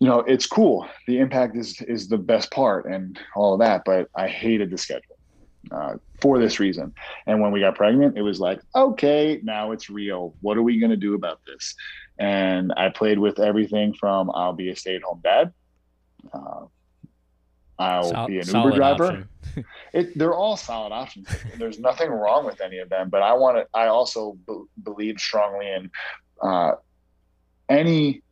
you know, it's cool. The impact is is the best part and all of that, but I hated the schedule uh, for this reason. And when we got pregnant, it was like, okay, now it's real. What are we going to do about this? And I played with everything from I'll be a stay at home dad. Uh, I'll Sol- be an Uber driver. it, they're all solid options. There's nothing wrong with any of them, but I want to. I also b- believe strongly in uh, any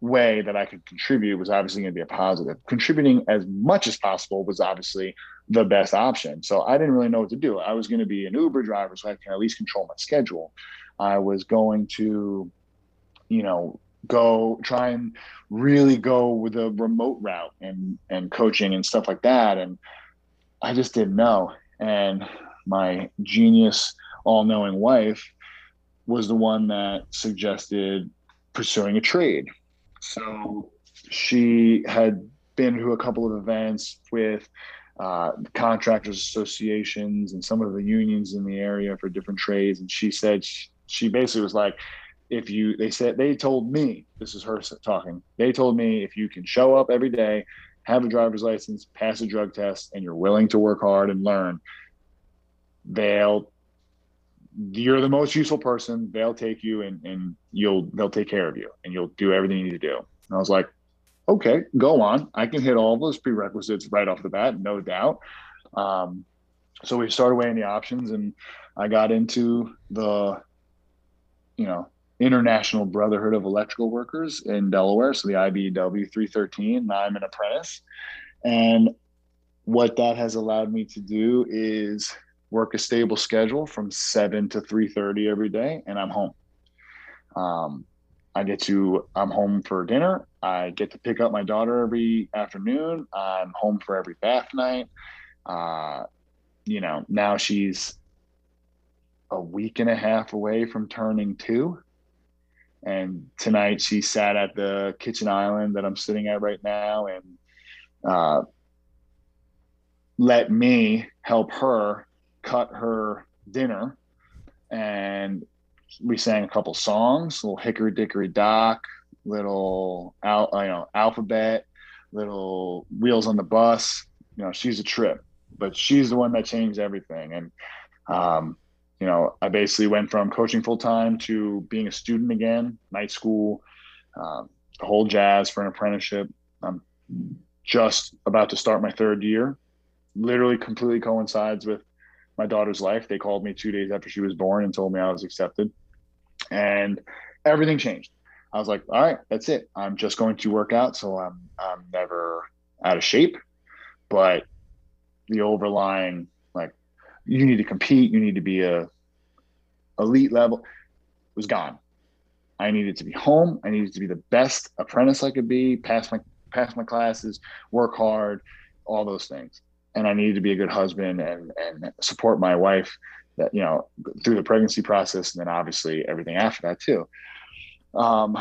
way that I could contribute was obviously going to be a positive. Contributing as much as possible was obviously the best option. So I didn't really know what to do. I was going to be an Uber driver so I can at least control my schedule. I was going to, you know, go try and really go with a remote route and and coaching and stuff like that. And I just didn't know. And my genius, all-knowing wife was the one that suggested pursuing a trade so she had been to a couple of events with uh, contractors associations and some of the unions in the area for different trades. And she said she, she basically was like, if you, they said, they told me, this is her talking, they told me if you can show up every day, have a driver's license, pass a drug test, and you're willing to work hard and learn, they'll you're the most useful person. They'll take you and, and you'll they'll take care of you and you'll do everything you need to do. And I was like, okay, go on. I can hit all those prerequisites right off the bat, no doubt. Um, so we started weighing the options and I got into the, you know, International Brotherhood of Electrical Workers in Delaware. So the IBEW 313. Now I'm an apprentice. And what that has allowed me to do is work a stable schedule from 7 to 3.30 every day and i'm home um, i get to i'm home for dinner i get to pick up my daughter every afternoon i'm home for every bath night uh, you know now she's a week and a half away from turning two and tonight she sat at the kitchen island that i'm sitting at right now and uh, let me help her cut her dinner and we sang a couple songs, little Hickory Dickory Dock, little al- you know alphabet, little wheels on the bus. You know, she's a trip, but she's the one that changed everything. And um, you know, I basically went from coaching full time to being a student again, night school, um, the whole jazz for an apprenticeship. I'm just about to start my third year. Literally, completely coincides with my daughter's life. They called me two days after she was born and told me I was accepted. And everything changed. I was like, all right, that's it. I'm just going to work out. So I'm, I'm never out of shape. But the overlying, you need to compete, you need to be a elite level, was gone. I needed to be home. I needed to be the best apprentice I could be, pass my pass my classes, work hard, all those things and I needed to be a good husband and and support my wife that you know through the pregnancy process and then obviously everything after that too. Um,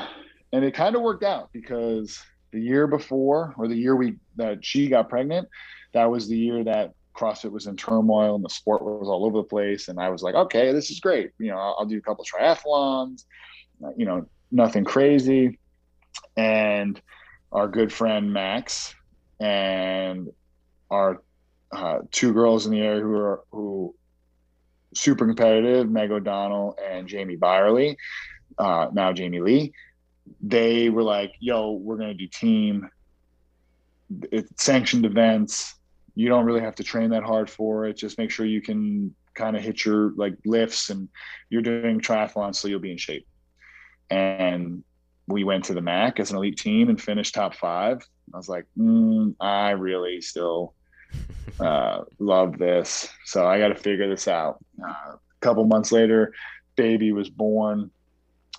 and it kind of worked out because the year before or the year we that she got pregnant, that was the year that CrossFit was in turmoil and the sport was all over the place. And I was like, okay, this is great. You know, I'll, I'll do a couple triathlons. You know, nothing crazy. And our good friend Max and our uh, two girls in the area who are who super competitive, Meg O'Donnell and Jamie Byerly, uh, now Jamie Lee. They were like, "Yo, we're gonna do team. It's sanctioned events. You don't really have to train that hard for it. Just make sure you can kind of hit your like lifts, and you're doing triathlon, so you'll be in shape." And we went to the MAC as an elite team and finished top five. I was like, mm, I really still uh, love this. So I got to figure this out. Uh, a couple months later, baby was born.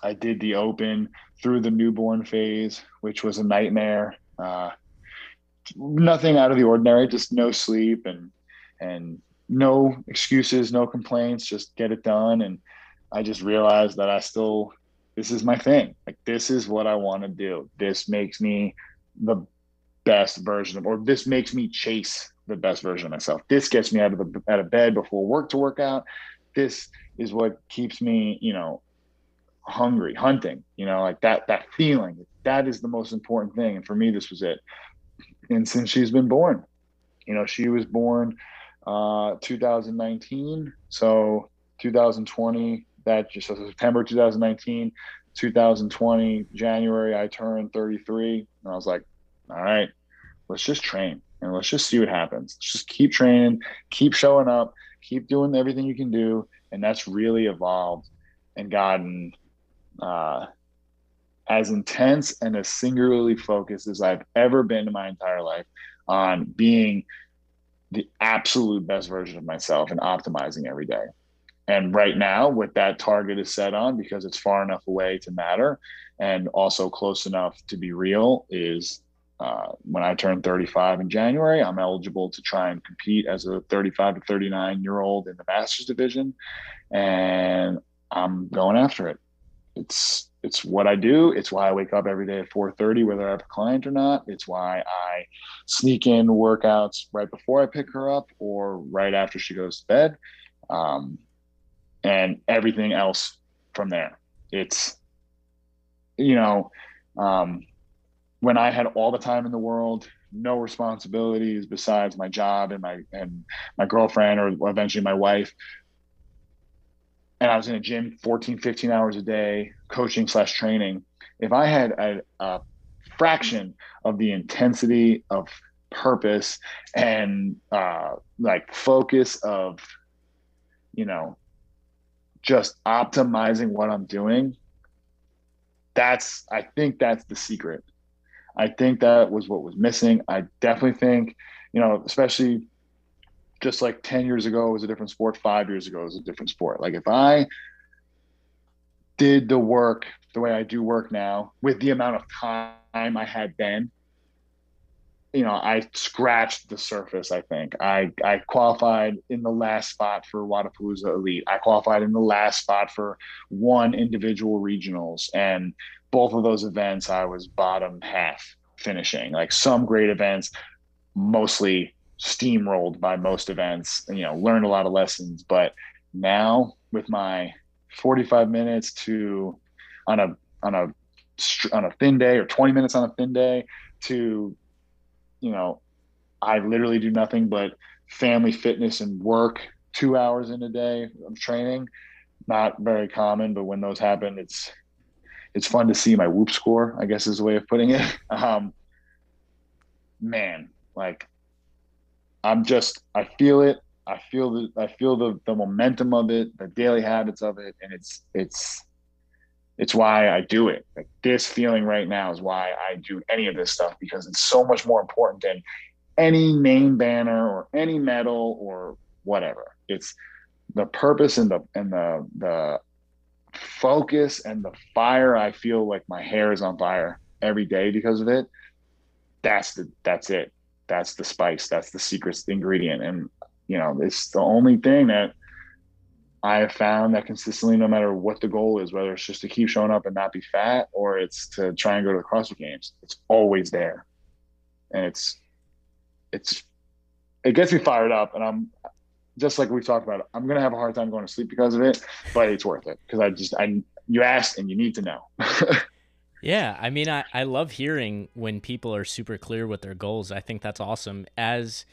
I did the open through the newborn phase, which was a nightmare. Uh, nothing out of the ordinary, just no sleep and and no excuses, no complaints, just get it done. And I just realized that I still this is my thing. Like this is what I want to do. This makes me the best version of or this makes me chase the best version of myself. This gets me out of the out of bed before work to work out. This is what keeps me, you know, hungry, hunting, you know, like that that feeling. That is the most important thing. And for me, this was it. And since she's been born, you know, she was born uh 2019. So 2020, that just so September 2019, 2020, January, I turned 33. And I was like, all right, let's just train and let's just see what happens. Let's just keep training, keep showing up, keep doing everything you can do. And that's really evolved and gotten uh, as intense and as singularly focused as I've ever been in my entire life on being the absolute best version of myself and optimizing every day. And right now, what that target is set on, because it's far enough away to matter and also close enough to be real, is uh, when I turn 35 in January, I'm eligible to try and compete as a 35 to 39 year old in the Masters division, and I'm going after it. It's it's what I do. It's why I wake up every day at 4:30, whether I have a client or not. It's why I sneak in workouts right before I pick her up or right after she goes to bed, um, and everything else from there. It's you know. Um, when I had all the time in the world, no responsibilities besides my job and my and my girlfriend or eventually my wife. And I was in a gym 14, 15 hours a day, coaching slash training. If I had a, a fraction of the intensity of purpose and uh, like focus of, you know, just optimizing what I'm doing, that's I think that's the secret I think that was what was missing. I definitely think, you know, especially just like 10 years ago was a different sport, five years ago was a different sport. Like if I did the work the way I do work now with the amount of time I had then, you know, I scratched the surface. I think I I qualified in the last spot for Wodapalooza Elite. I qualified in the last spot for one individual regionals, and both of those events, I was bottom half finishing. Like some great events, mostly steamrolled by most events. You know, learned a lot of lessons. But now with my 45 minutes to on a on a on a thin day or 20 minutes on a thin day to you know i literally do nothing but family fitness and work two hours in a day of training not very common but when those happen it's it's fun to see my whoop score, I guess is a way of putting it. Um, man, like I'm just, I feel it. I feel the, I feel the, the momentum of it, the daily habits of it. And it's, it's, it's why I do it. Like this feeling right now is why I do any of this stuff because it's so much more important than any name banner or any medal or whatever. It's the purpose and the, and the, the focus and the fire i feel like my hair is on fire every day because of it that's the that's it that's the spice that's the secret ingredient. And you know it's the only thing that i have found that consistently no matter what the goal is whether it's just to keep showing up and not be fat or it's to try and go to the crossfit games it's always there. And it's it's it gets me fired up. And i'm just like we talked about, I'm gonna have a hard time going to sleep because of it, but it's worth it. Because I just I you asked and you need to know. yeah, I mean, I I love hearing when people are super clear with their goals. I think that's awesome. As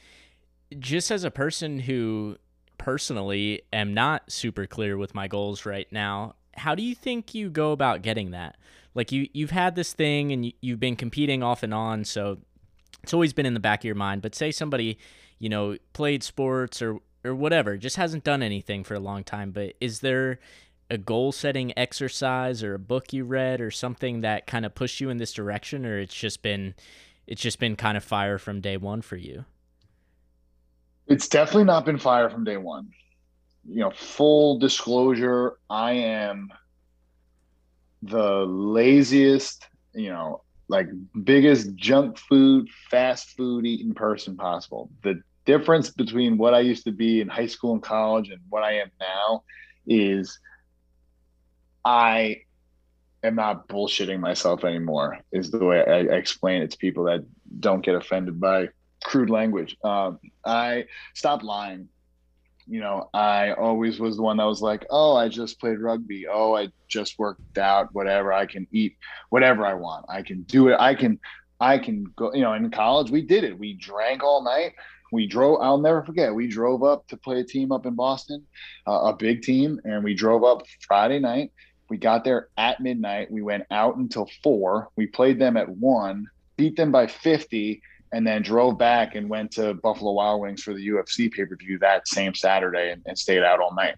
just as a person who personally am not super clear with my goals right now, how do you think you go about getting that? Like you you've had this thing and you, you've been competing off and on, so it's always been in the back of your mind. But say somebody you know played sports or or whatever, just hasn't done anything for a long time. But is there a goal setting exercise or a book you read or something that kind of pushed you in this direction, or it's just been it's just been kind of fire from day one for you? It's definitely not been fire from day one. You know, full disclosure, I am the laziest, you know, like biggest junk food, fast food eating person possible. The difference between what I used to be in high school and college and what I am now is I am not bullshitting myself anymore, is the way I, explain it to people that don't get offended by crude language. Um, I stopped lying. You know, I always was the one that was like, oh, I just played rugby. Oh, I just worked out, whatever. I can eat whatever I want. I can do it. I can, I can go, you know, in college, we did it. We drank all night. We drove, I'll never forget, we drove up to play a team up in Boston, uh, a big team, and we drove up Friday night. We got there at midnight. We went out until four. We played them at one, beat them by 50, and then drove back and went to Buffalo Wild Wings for the UFC pay per view that same Saturday and, and, stayed out all night.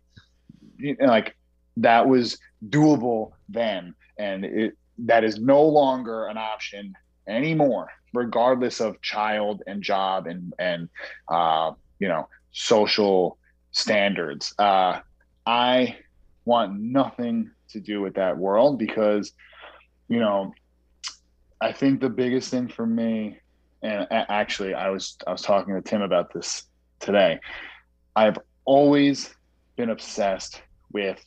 Like that was doable then, and it that is no longer an option anymore, regardless of child and job and and uh, you know social standards. Uh, I want nothing to do with that world because you know I think the biggest thing for me and actually i was i was talking to tim about this today. I've always been obsessed with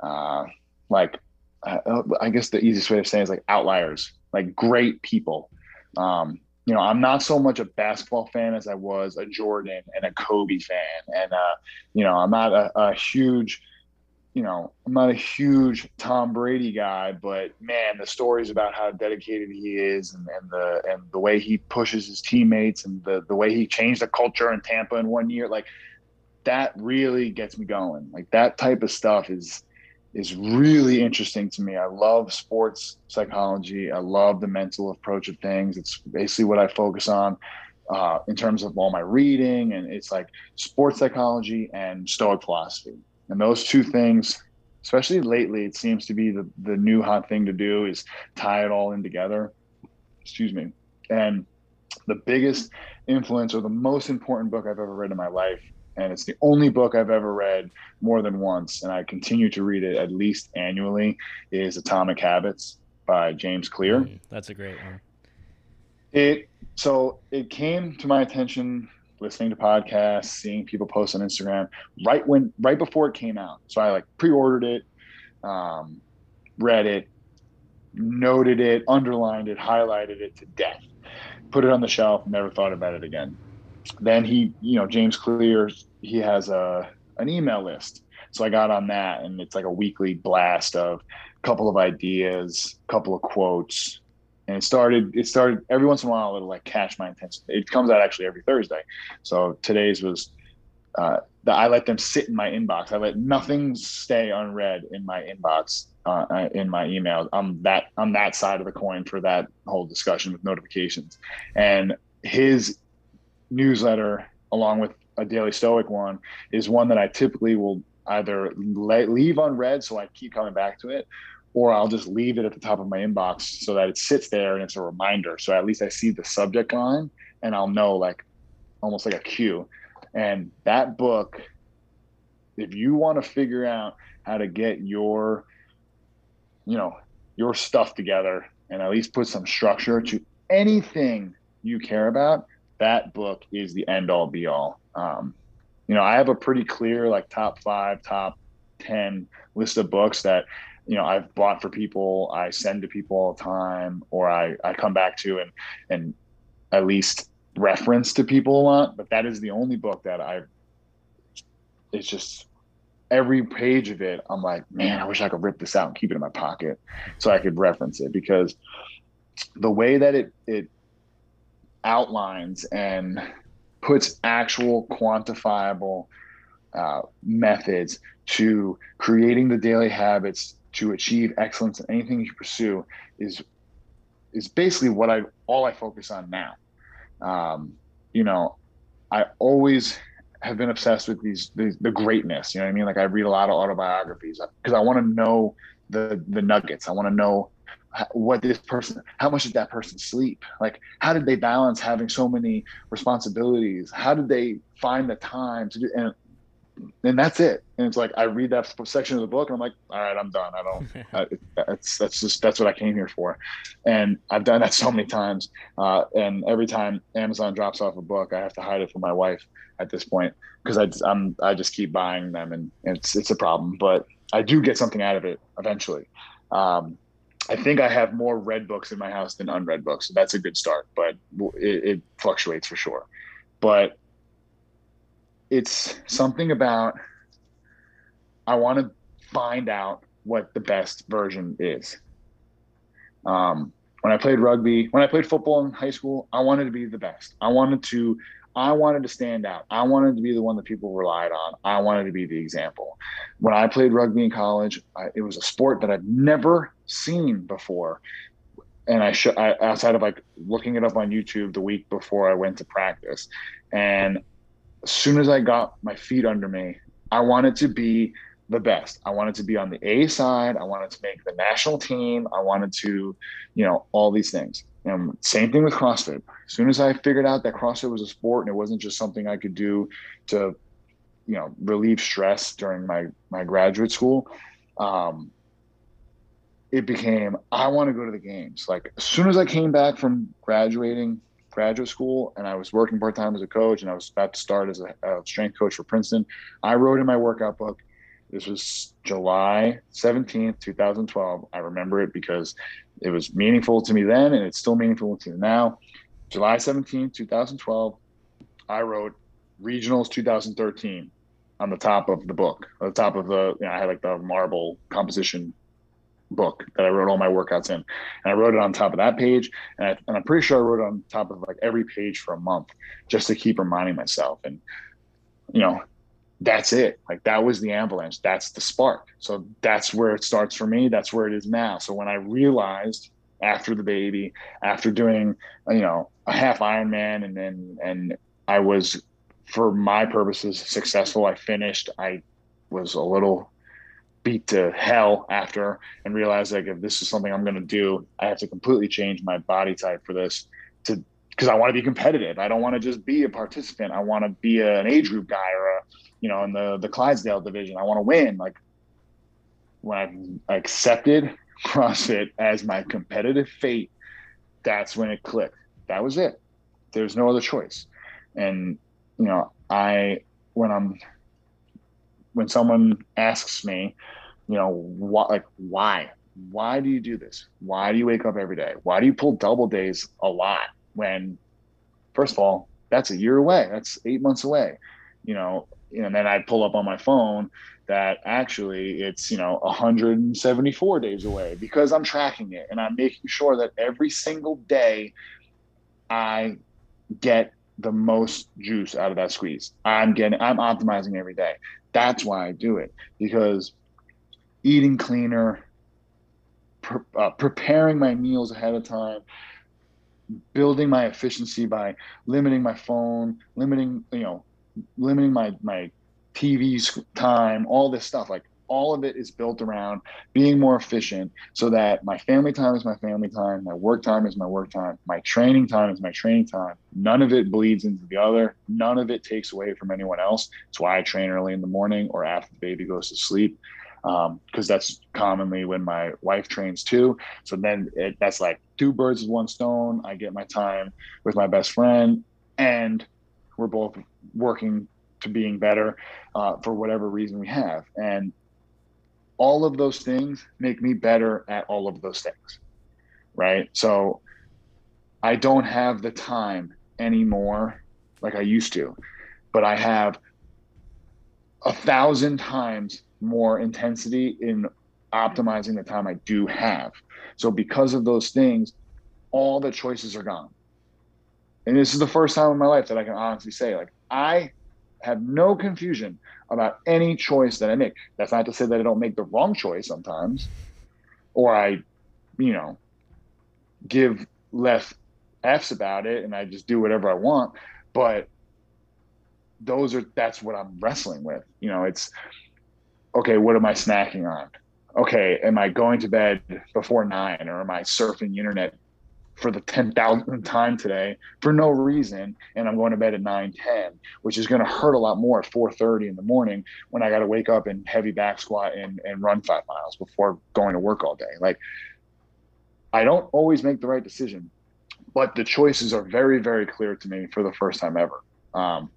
uh like uh, i guess the easiest way of saying is like outliers like great people. Um you know i'm not so much a basketball fan as i was a jordan and a kobe fan. And uh you know i'm not a, a huge you know, I'm not a huge Tom Brady guy, but man, the stories about how dedicated he is and, and the and the way he pushes his teammates and the the way he changed the culture in Tampa in one year, like that really gets me going. Like that type of stuff is is really interesting to me. I love sports psychology. I love the mental approach of things. It's basically what I focus on uh, in terms of all my reading, and it's like sports psychology and Stoic philosophy and those two things, especially lately, it seems to be the, the new hot thing to do is tie it all in together. Excuse me. And the biggest influence or the most important book I've ever read in my life, and it's the only book I've ever read more than once, and I continue to read it at least annually, is Atomic Habits by James Clear. Mm, that's a great one. It so it came to my attention listening to podcasts, seeing people post on Instagram right when right before it came out. So I like pre-ordered it, um, read it, noted it, underlined it, highlighted it to death, put it on the shelf, never thought about it again. Then he, you know, James Clear, he has a an email list. So I got on that and it's like a weekly blast of a couple of ideas, couple of quotes, and it started it started every once in a while it'll like catch my attention. It comes out actually every thursday. So today's was uh, i let them sit in my inbox. I let nothing stay unread in my inbox uh, uh, in my email. I'm that i'm that side of the coin for that whole discussion with notifications. And his newsletter along with a daily stoic one is one that i typically will either leave unread so i keep coming back to it or I'll just leave it at the top of my inbox so that it sits there and it's a reminder. So at least I see the subject line and I'll know like almost like a cue. And that book, if you want to figure out how to get your, you know, your stuff together and at least put some structure to anything you care about, that book is the end all be all. Um, you know, I have a pretty clear like top five, top 10 list of books that you know I've bought for people, I send to people all the time, or I I come back to and and at least reference to people a lot. But that is the only book that I. It's just every page of it. I'm like, man, I wish I could rip this out and keep it in my pocket so I could reference it because the way that it it outlines and puts actual quantifiable uh, methods to creating the daily habits to achieve excellence in anything you pursue is is basically what I all I focus on now. Um, you know, I always have been obsessed with these, these, the greatness. You know what I mean? Like I read a lot of autobiographies because I want to know the the nuggets. I want to know what this person, how much did that person sleep? Like, how did they balance having so many responsibilities? How did they find the time to do? And and that's it. And it's like I read that section of the book, and I'm like, all right, I'm done. I don't. I, that's that's just that's what I came here for, and I've done that so many times. Uh, and every time Amazon drops off a book, I have to hide it from my wife at this point because I I'm I just keep buying them, and it's it's a problem. But I do get something out of it eventually. Um, I think I have more read books in my house than unread books, so that's a good start. But it, it fluctuates for sure. But it's something about I want to find out what the best version is. Um, when I played rugby, when I played football in high school, I wanted to be the best. I wanted to, I wanted to stand out. I wanted to be the one that people relied on. I wanted to be the example. When I played rugby in college, I, it was a sport that I'd never seen before. And I, sh- I outside of like looking it up on YouTube the week before I went to practice, and as soon as I got my feet under me, I wanted to be the best. I wanted to be on the A side. I wanted to make the national team. I wanted to, you know, all these things. And same thing with CrossFit. As soon as I figured out that CrossFit was a sport and it wasn't just something I could do to, you know, relieve stress during my my graduate school, um, it became I want to go to the games. Like as soon as I came back from graduating graduate school and I was working part time as a coach and I was about to start as a, a, strength coach for Princeton, I wrote in my workout book. This was July 17th, 2012. I remember it because it was meaningful to me then and it's still meaningful to me now. July 17th, 2012, I wrote regionals 2013 on the top of the book, on the top of the, you know, I had like the marble composition book that I wrote all my workouts in. And I wrote it on top of that page. And, I, and I'm pretty sure I wrote it on top of like every page for a month just to keep reminding myself. And, you know, that's it. Like that was the avalanche. That's the spark. So that's where it starts for me. That's where it is now. So when I realized after the baby, after doing, you know, a half Ironman and then, and I was, for my purposes, successful. I finished. I was a little beat to hell after and realized like if this is something I'm going to do, I have to completely change my body type for this to because I want to be competitive. I don't want to just be a participant. I want to be a, an age group guy or a you know in the the Clydesdale division. I want to win. Like when I accepted CrossFit as my competitive fate, that's when it clicked. That was it. There's no other choice. And you know, I when I'm when someone asks me, you know, what like why? Why do you do this? Why do you wake up every day? Why do you pull double days a lot when first of all, that's a year away. That's eight months away. You know, and then I pull up on my phone that actually it's, you know, 174 days away because I'm tracking it and I'm making sure that every single day I get the most juice out of that squeeze. I'm getting I'm optimizing every day. That's why I do it because eating cleaner, pre- uh, preparing my meals ahead of time, building my efficiency by limiting my phone, limiting you know, limiting my my TV time, all this stuff. Like all of it is built around being more efficient so that my family time is my family time, my work time is my work time, my training time is my training time. None of it bleeds into the other. None of it takes away from anyone else. It's why I train early in the morning or after the baby goes to sleep. Because um, that's commonly when my wife trains too. So then it, that's like two birds with one stone. I get my time with my best friend, and we're both working to being better uh, for whatever reason we have. And all of those things make me better at all of those things. Right. So I don't have the time anymore like I used to, but I have a thousand times more intensity in optimizing the time I do have. So because of those things, all the choices are gone. And this is the first time in my life that I can honestly say, like, I have no confusion about any choice that I make. That's not to say that I don't make the wrong choice sometimes, or I, you know, give less f's about it and I just do whatever I want. But those are that's what I'm wrestling with. You know, it's okay. What am I snacking on? okay, am I going to bed before nine or am I surfing the internet for the 10,000th time today for no reason and I'm going to bed at 9 10 which is going to hurt a lot more at 4:30 in the morning when I got to wake up and heavy back squat and and run 5 miles before going to work all day. Like I don't always make the right decision but the choices are very very clear to me for the first time ever um,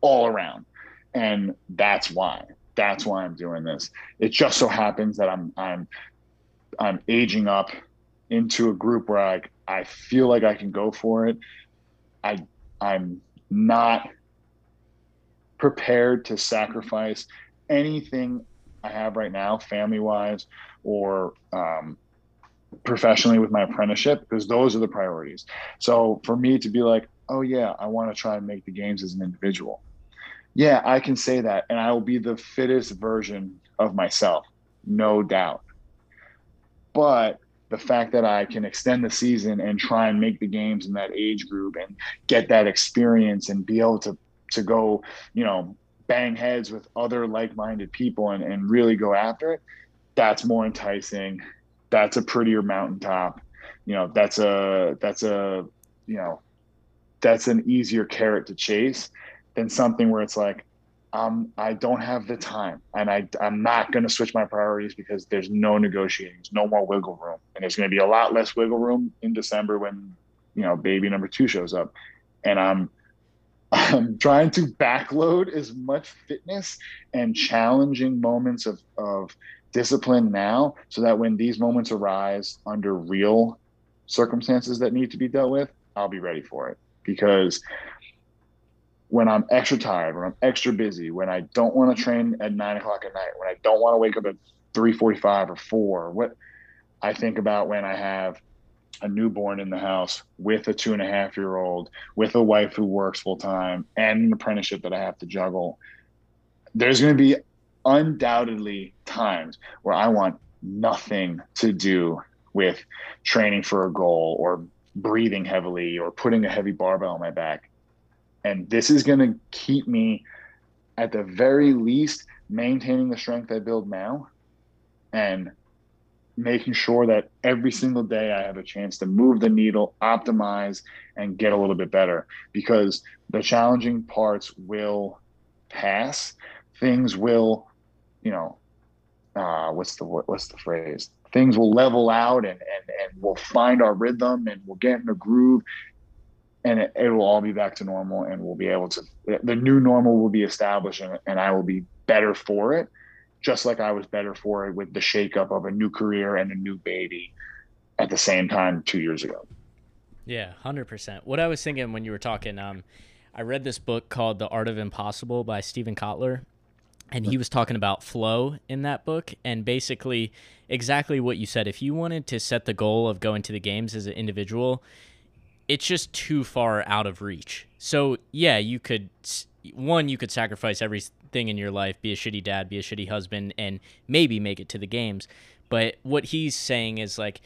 all around. And that's why that's why I'm doing this. It just so happens that I'm I'm I'm aging up into a group where I I feel like I can go for it. I I'm not prepared to sacrifice anything I have right now, family wise or um, professionally with my apprenticeship, because those are the priorities. So for me to be like, oh yeah, I want to try and make the games as an individual. Yeah, I can say that, and I will be the fittest version of myself, no doubt. But the fact that I can extend the season and try and make the games in that age group and get that experience and be able to to go, you know, bang heads with other like-minded people and, and really go after it, that's more enticing. That's a prettier mountaintop. You know, that's a that's a you know, that's an easier carrot to chase than something where it's like, um, I don't have the time, and I I'm not going to switch my priorities because there's no negotiating, there's no more wiggle room, and there's going to be a lot less wiggle room in December when you know baby number two shows up, and I'm I'm trying to backload as much fitness and challenging moments of of discipline now, so that when these moments arise under real circumstances that need to be dealt with, I'll be ready for it. Because when I'm extra tired, when I'm extra busy, when I don't want to mm-hmm. train at nine o'clock at night, when I don't want to wake up at three forty-five or four, what I think about when I have a newborn in the house with a two and a half year old, with a wife who works full time, and an apprenticeship that I have to juggle. There's going to be undoubtedly times where I want nothing to do with training for a goal or breathing heavily or putting a heavy barbell on my back and this is going to keep me, at the very least, maintaining the strength I build now and making sure that every single day I have a chance to move the needle, optimize, and get a little bit better because the challenging parts will pass. Things will, you know, uh, what's the what's the phrase? Things will level out and, and and we'll find our rhythm and we'll get in a groove and it, it, will all be back to normal and we'll be able to the new normal will be established and, and i will be better for it just like i was better for it with the shakeup of a new career and a new baby at the same time two years ago. Yeah 100% what i was thinking when you were talking um, i read this book called the art of impossible by steven kotler and he was talking about flow in that book and basically exactly what you said. If you wanted to set the goal of going to the games as an individual it's just too far out of reach. So yeah, you could one you could sacrifice everything in your life, be a shitty dad, be a shitty husband, and maybe make it to the games. But what he's saying is like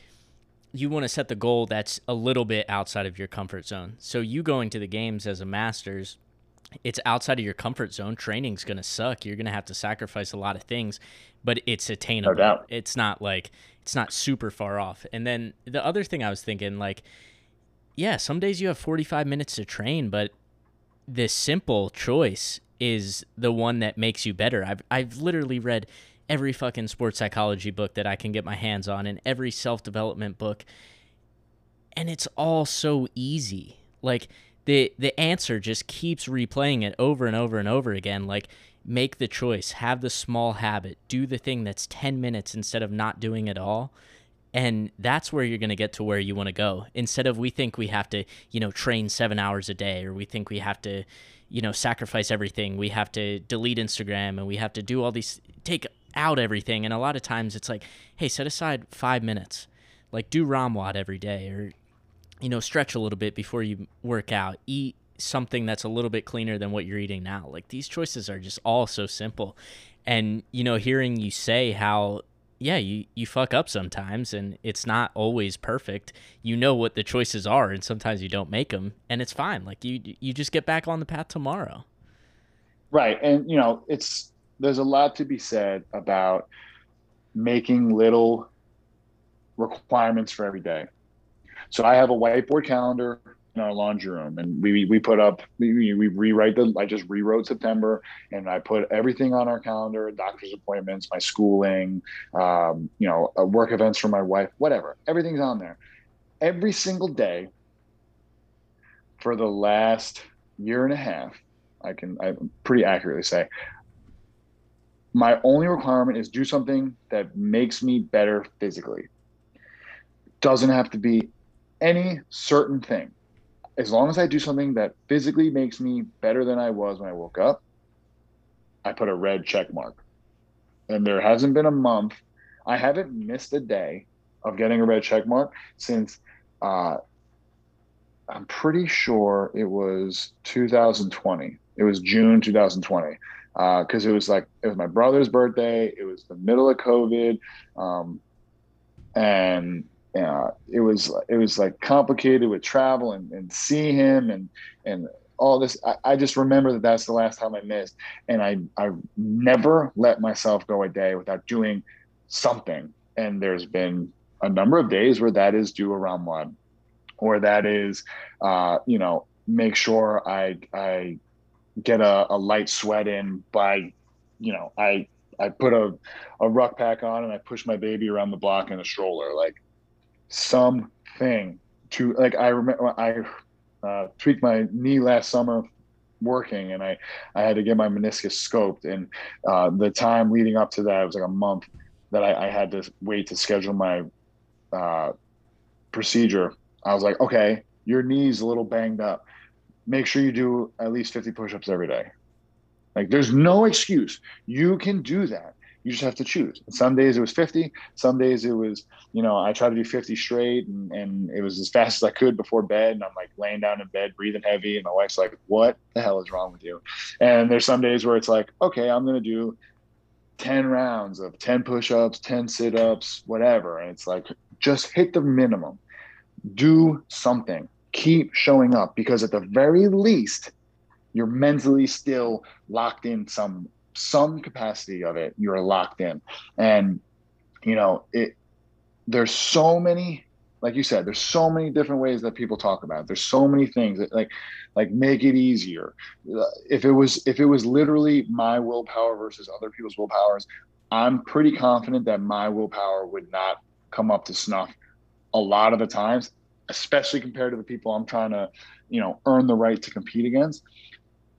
you want to set the goal that's a little bit outside of your comfort zone. So you going to the games as a masters, it's outside of your comfort zone. Training's gonna suck. You're gonna have to sacrifice a lot of things, but it's attainable. No doubt. It's not like it's not super far off. And then the other thing I was thinking, like yeah, some days you have 45 minutes to train, but this simple choice is the one that makes you better. I've I've literally read every fucking sports psychology book that I can get my hands on and every self-development book. And it's all so easy. Like the the answer just keeps replaying it over and over and over again like make the choice, have the small habit, do the thing that's 10 minutes instead of not doing it all and that's where you're going to get to where you want to go. Instead of we think we have to you know train seven hours a day or we think we have to you know sacrifice everything. We have to delete instagram and we have to do all these take out everything. And a lot of times it's like hey set aside five minutes. Like do ROMWOD every day or you know stretch a little bit before you work out. Eat something that's a little bit cleaner than what you're eating now. Like these choices are just all so simple. And you know hearing you say how yeah, you, you fuck up sometimes and it's not always perfect. You know what the choices are and sometimes you don't make them and it's fine. Like you you just get back on the path tomorrow. Right. And you know, it's there's a lot to be said about making little requirements for every day. So I have a whiteboard calendar in our laundry room, and we we put up we, we rewrite the. I just rewrote September, and I put everything on our calendar: doctor's appointments, my schooling, um, you know, uh, work events for my wife, whatever. Everything's on there. Every single day for the last year and a half, I can I pretty accurately say my only requirement is do something that makes me better physically. Doesn't have to be any certain thing. As long as I do something that physically makes me better than I was when I woke up, I put a red check mark. And there hasn't been a month, I haven't missed a day of getting a red check mark since uh, I'm pretty sure it was 2020. It was June 2020 because uh, it was like it was my brother's birthday. It was the middle of COVID, um, and uh, it was it was like complicated with travel and, and see him and and all this. I, I, just remember that that's the last time I missed, and I I never let myself go a day without doing something. And there's been a number of days where that is due around one, or that is, uh, you know, make sure I I get a, a light sweat in by, you know, I I put a, a ruck pack on and I push my baby around the block in a stroller, like something to like. I remember I uh, tweaked my knee last summer working and I, I had to get my meniscus scoped. And uh, the time leading up to that, it was like a month that I, I had to wait to schedule my uh, procedure. I was like, okay, your knee's a little banged up make sure you do at least 50 push-ups every day like there's no excuse you can do that you just have to choose. Some days it was 50 some days it was you know i tried to do 50 straight and, and it was as fast as i could before bed and i'm like laying down in bed breathing heavy and my wife's like what the hell is wrong with you? And there's some days where it's like okay i'm going to do 10 rounds of 10 push-ups 10 sit-ups whatever. And it's like just hit the minimum. Do something. Keep showing up because at the very least you're mentally still locked in some some capacity of it you're locked in and you know it there's so many like you said there's so many different ways that people talk about it. there's so many things that like like make it easier if it was if it was literally my willpower versus other people's willpowers i'm pretty confident that my willpower would not come up to snuff a lot of the times especially compared to the people I'm trying to, you know, earn the right to compete against.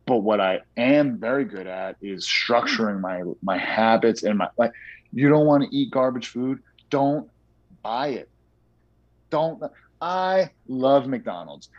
But what I am very good at is structuring my my habits and my like. You don't want to eat garbage food. Don't buy it. Don't. I love McDonald's.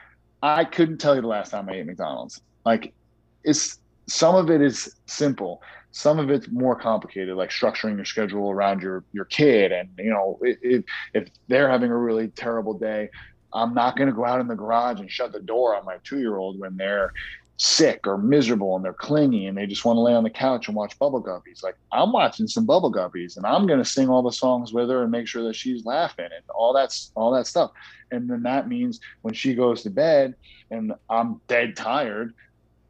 I couldn't tell you the last time I ate McDonald's. Like, it's some of it is simple some of it's more complicated like structuring your schedule around your your kid and you know if, if they're having a really terrible day I'm not going to go out in the garage and shut the door on my two year old when they're sick or miserable and they're clingy and they just want to lay on the couch and watch Bubble Guppies. Like I'm watching some Bubble Guppies and I'm going to sing all the songs with her and make sure that she's laughing and all that's all that stuff. And then that means when she goes to bed and I'm dead tired,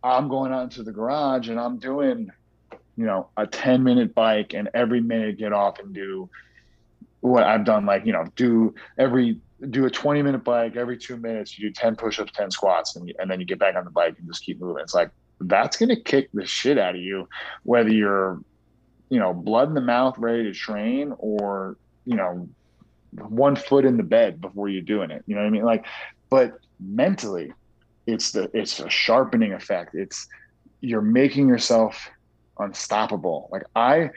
I'm going out into the garage and I'm doing, you know, a 10 minute bike and every minute get off and do what I've done, like, you know, do every do a 20 minute bike every two minutes. You do 10 push-ups 10 squats and, and then you get back on the bike and just keep moving. It's like that's going to kick the shit out of you whether you're you know blood in the mouth ready to train or you know one foot in the bed before you're doing it. You know what i mean? Like but mentally it's the it's a sharpening effect. It's you're making yourself unstoppable. Like i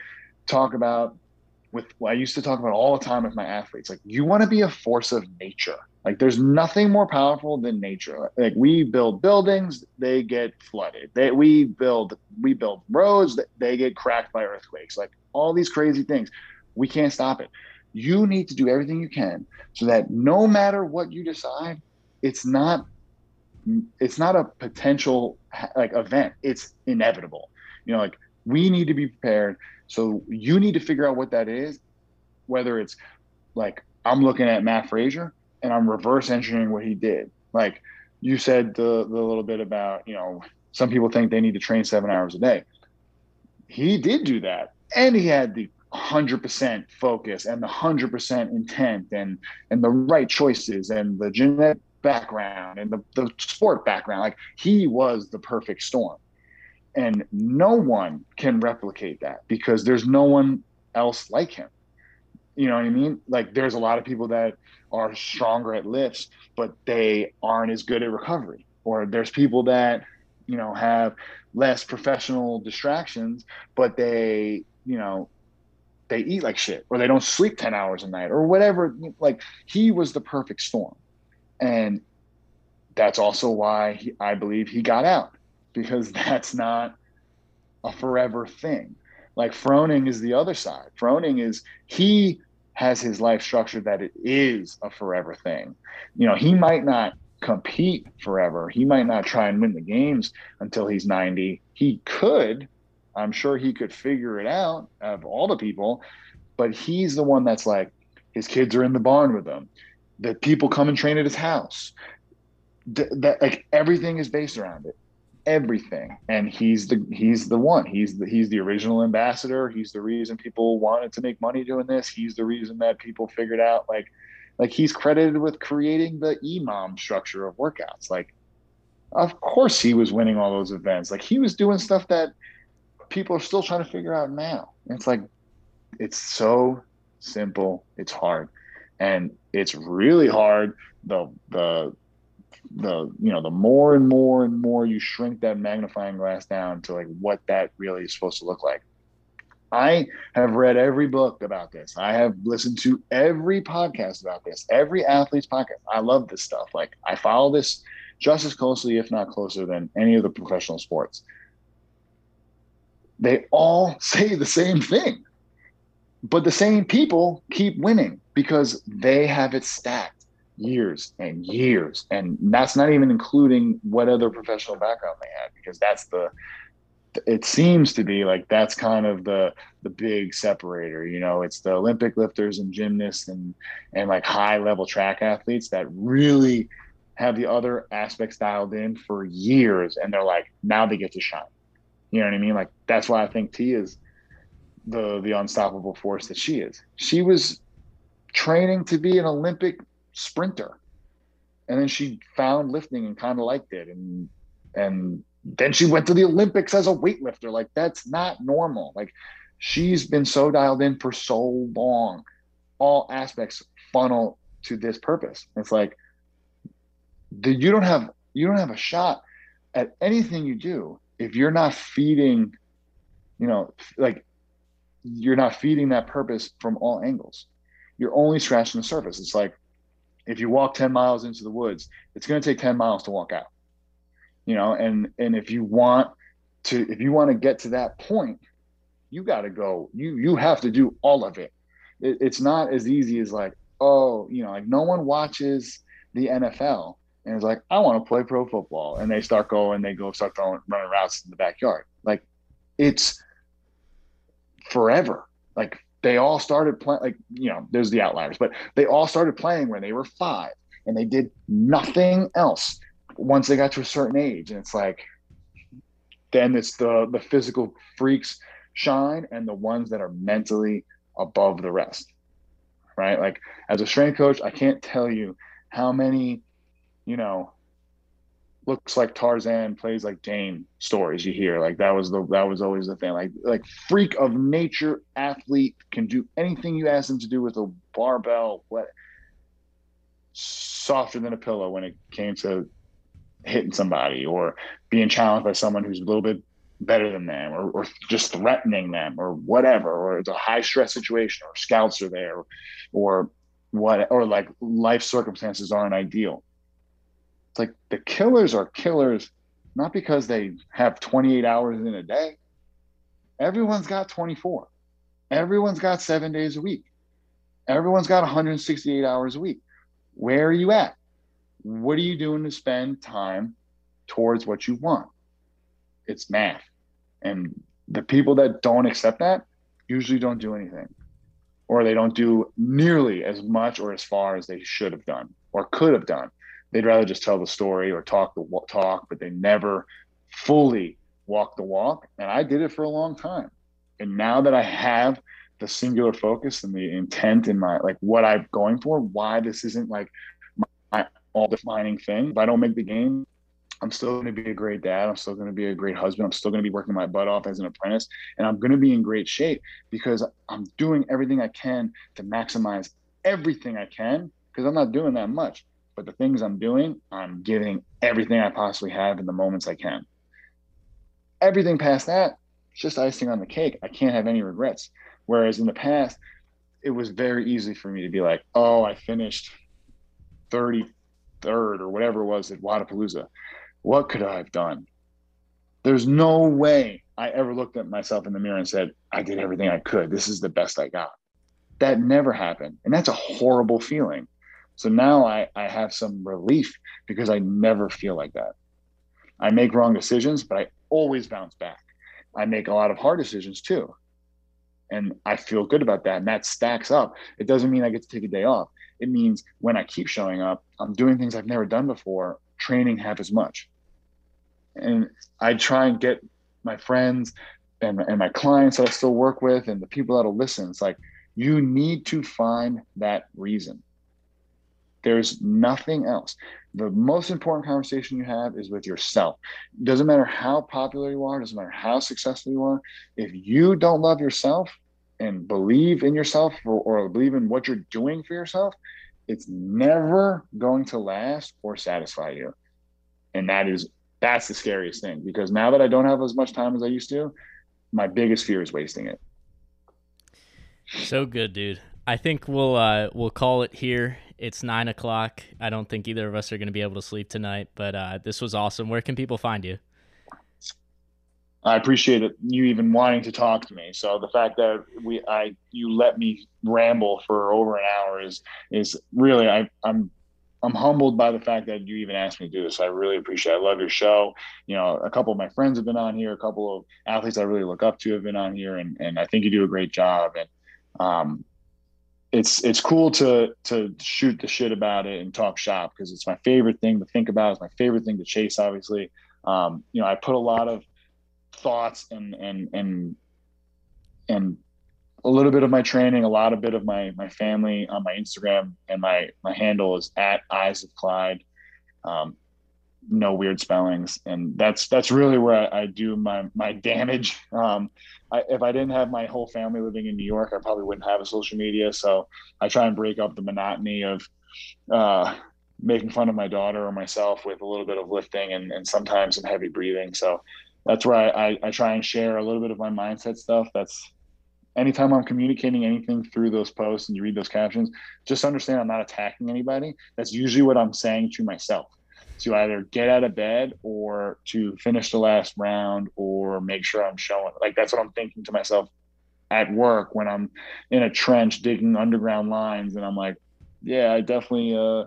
talk about with I used to talk about all the time with my athletes. Like you want to be a force of nature. Like there's nothing more powerful than nature. Like we build buildings, they get flooded. They we build we build roads, they get cracked by earthquakes. Like all these crazy things. We can't stop it. You need to do everything you can so that no matter what you decide, it's not it's not a potential like event. It's inevitable. You know, like we need to be prepared so you need to figure out what that is, whether it's like I'm looking at Mat Fraser and I'm reverse engineering what he did. Like you said the the little bit about, you know, some people think they need to train seven hours a day. He did do that. And he had the 100% focus and the 100% intent and and the right choices and the genetic background and the, the sport background like he was the perfect storm and no one can replicate that because there's no one else like him. You know what i mean? Like there's a lot of people that are stronger at lifts but they aren't as good at recovery. Or there's people that you know have less professional distractions but they you know they eat like shit or they don't sleep 10 hours a night or whatever. Like he was the perfect storm. And that's also why he, i believe he got out because that's not a forever thing. Like froning is the other side. Froning is he has his life structured that it is a forever thing. You know he might not compete forever. He might not try and win the games until he's 90 he could I'm sure he could figure it out of all the people, but he's the one that's like, his kids are in the barn with him. The people come and train at his house. That like everything is based around it, everything. And he's the he's the one. He's the he's the original ambassador. He's the reason people wanted to make money doing this. He's the reason that people figured out like like he's credited with creating the EMOM structure of workouts. Like, of course he was winning all those events. Like he was doing stuff that people are still trying to figure out now. It's like it's so simple. It's hard, and it's really hard. The the the you know the more and more and more you shrink that magnifying glass down to like what that really is supposed to look like. I have read every book about this. I have listened to every podcast about this, every athlete's podcast. I love this stuff. Like I follow this just as closely, if not closer, than any of the professional sports they all say the same thing. But the same people keep winning because they have it stacked years and years. And that's not even including what other professional background they had, because that's the it seems to be like that's kind of the the big separator you know it's the olympic lifters and gymnasts and and like high level track athletes that really have the other aspects dialed in for years and they're like now they get to shine you know what I mean? Like that's why I think T is the the unstoppable force that she is. She was training to be an Olympic sprinter. And then she found lifting and kind of liked it. And and then she went to the Olympics as a weightlifter. Like that's not normal. Like she's been so dialed in for so long. All aspects funnel to this purpose. It's like the, you don't have you don't have a shot at anything you do if you're not feeding, you know, like you're not feeding that purpose from all angles, you're only scratching the surface. It's like if you walk 10 miles into the woods, it's going to take 10 miles to walk out, you know, and, and if you want to, if you want to get to that point, you got to go, you, you have to do all of it. it. It's not as easy as like, oh, you know, like no one watches the NFL and it's like, I want to play pro football. And they start going, they go start throwing running routes in the backyard. Like it's forever. Like they all started playing like, you know, there's the outliers, but they all started playing when they were five and they did nothing else once they got to a certain age. And it's like then it's the the physical freaks shine and the ones that are mentally above the rest. Right. Like as a strength coach, I can't tell you how many you know, looks like Tarzan, plays like Jane stories you hear. Like that was the that was always the thing. Like like freak of nature athlete can do anything you ask them to do with a barbell, what softer than a pillow when it came to hitting somebody or being challenged by someone who's a little bit better than them or, or just threatening them or whatever or it's a high stress situation or scouts are there or what or like life circumstances aren't ideal it's like the killers are killers not because they have 28 hours in a day. Everyone's got 24. Everyone's got seven days a week. Everyone's got 168 hours a week. Where are you at? What are you doing to spend time towards what you want? It's math. And the people that don't accept that usually don't do anything, or they don't do nearly as much or as far as they should have done or could have done they'd rather just tell the story or talk the talk, but they never fully walk the walk. And I did it for a long time. And now that I have the singular focus and the intent in my like what I'm going for, why this isn't like my, my all defining thing. If I don't make the game, I'm still going to be a great dad. I'm still going to be a great husband. I'm still going to be working my butt off as an apprentice, and I'm going to be in great shape because I'm doing everything I can to maximize everything I can because I'm not doing that much. But the things I'm doing, I'm giving everything I possibly have in the moments I can. Everything past that, it's just icing on the cake. I can't have any regrets. Whereas in the past, it was very easy for me to be like, oh, I finished 33rd or whatever it was at Wodapalooza. What could I have done? There's no way I ever looked at myself in the mirror and said, I did everything I could. This is the best I got. That never happened. And that's a horrible feeling. So now I, I have some relief because I never feel like that. I make wrong decisions, but I always bounce back. I make a lot of hard decisions too. And I feel good about that. And that stacks up. It doesn't mean I get to take a day off. It means when I keep showing up, I'm doing things I've never done before, training half as much. And I try and get my friends and, and my clients that I still work with and the people that'll listen. It's like, you need to find that reason. There's nothing else. The most important conversation you have is with yourself. It doesn't matter how popular you are, doesn't matter how successful you are. If you don't love yourself and believe in yourself or, or believe in what you're doing for yourself, it's never going to last or satisfy you. And that is that's the scariest thing because now that I don't have as much time as I used to, my biggest fear is wasting it. So good, dude. I think we'll uh, we'll call it here. It's nine o'clock. I don't think either of us are going to be able to sleep tonight, but uh, this was awesome. Where can people find you? I appreciate it, you even wanting to talk to me. So the fact that we, I, you let me ramble for over an hour is, is really, I, I'm, I'm humbled by the fact that you even asked me to do this. I really appreciate. it. I love your show. You know, a couple of my friends have been on here. A couple of athletes I really look up to have been on here, and and I think you do a great job. And um, it's it's cool to to shoot the shit about it and talk shop because it's my favorite thing to think about. It's my favorite thing to chase. Obviously, um, you know, I put a lot of thoughts and and and and a little bit of my training, a lot of bit of my my family on my Instagram, and my my handle is at Eyes of Clyde. Um, no weird spellings, and that's that's really where I, I do my my damage. Um, I, if I didn't have my whole family living in New York, I probably wouldn't have a social media. So I try and break up the monotony of uh, making fun of my daughter or myself with a little bit of lifting and, and sometimes some heavy breathing. So that's where I, I, I try and share a little bit of my mindset stuff. That's anytime I'm communicating anything through those posts and you read those captions, just understand I'm not attacking anybody. That's usually what I'm saying to myself to either get out of bed or to finish the last round or make sure I'm showing. Like that's what I'm thinking to myself at work when I'm in a trench digging underground lines and I'm like, yeah, I definitely uh,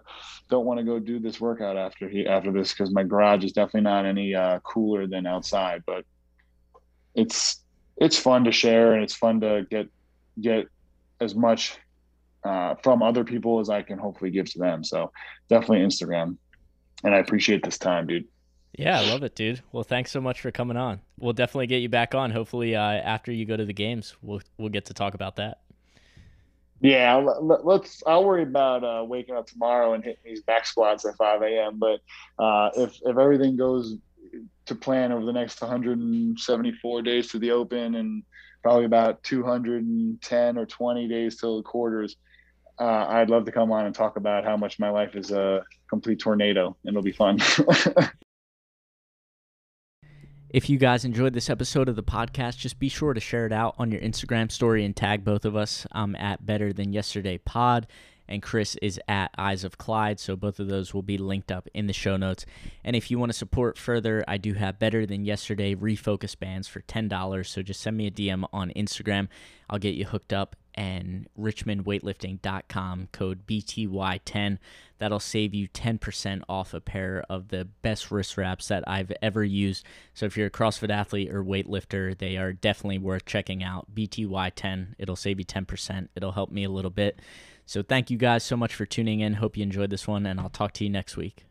don't want to go do this workout after he after this because my garage is definitely not any uh, cooler than outside. But it's it's fun to share and it's fun to get get as much uh, from other people as I can hopefully give to them. So definitely Instagram, and I appreciate this time, dude. Yeah, I love it, dude. Well, thanks so much for coming on. We'll definitely get you back on. Hopefully, uh, after you go to the games, we'll we'll get to talk about that. Yeah, let's. I'll worry about uh, waking up tomorrow and hitting these back squats at 5 a.m. But uh, if if everything goes to plan over the next 174 days to the Open and probably about 210 or 20 days till the quarters, uh, I'd love to come on and talk about how much my life is a complete tornado, it'll be fun. If you guys enjoyed this episode of the podcast, just be sure to share it out on your Instagram story and tag both of us. I'm at Better Than Yesterday Pod, and Chris is at Eyes of Clyde. So both of those will be linked up in the show notes. And if you want to support further, I do have Better Than Yesterday refocus bands for $10. So just send me a DM on Instagram. I'll get you hooked up and richmondweightlifting.com code BTY10. That'll save you 10% off a pair of the best wrist wraps that I've ever used. So if you're a CrossFit athlete or weightlifter, they are definitely worth checking out. BTY10, it'll save you 10%. It'll help me a little bit. So thank you guys so much for tuning in. Hope you enjoyed this one, and I'll talk to you next week.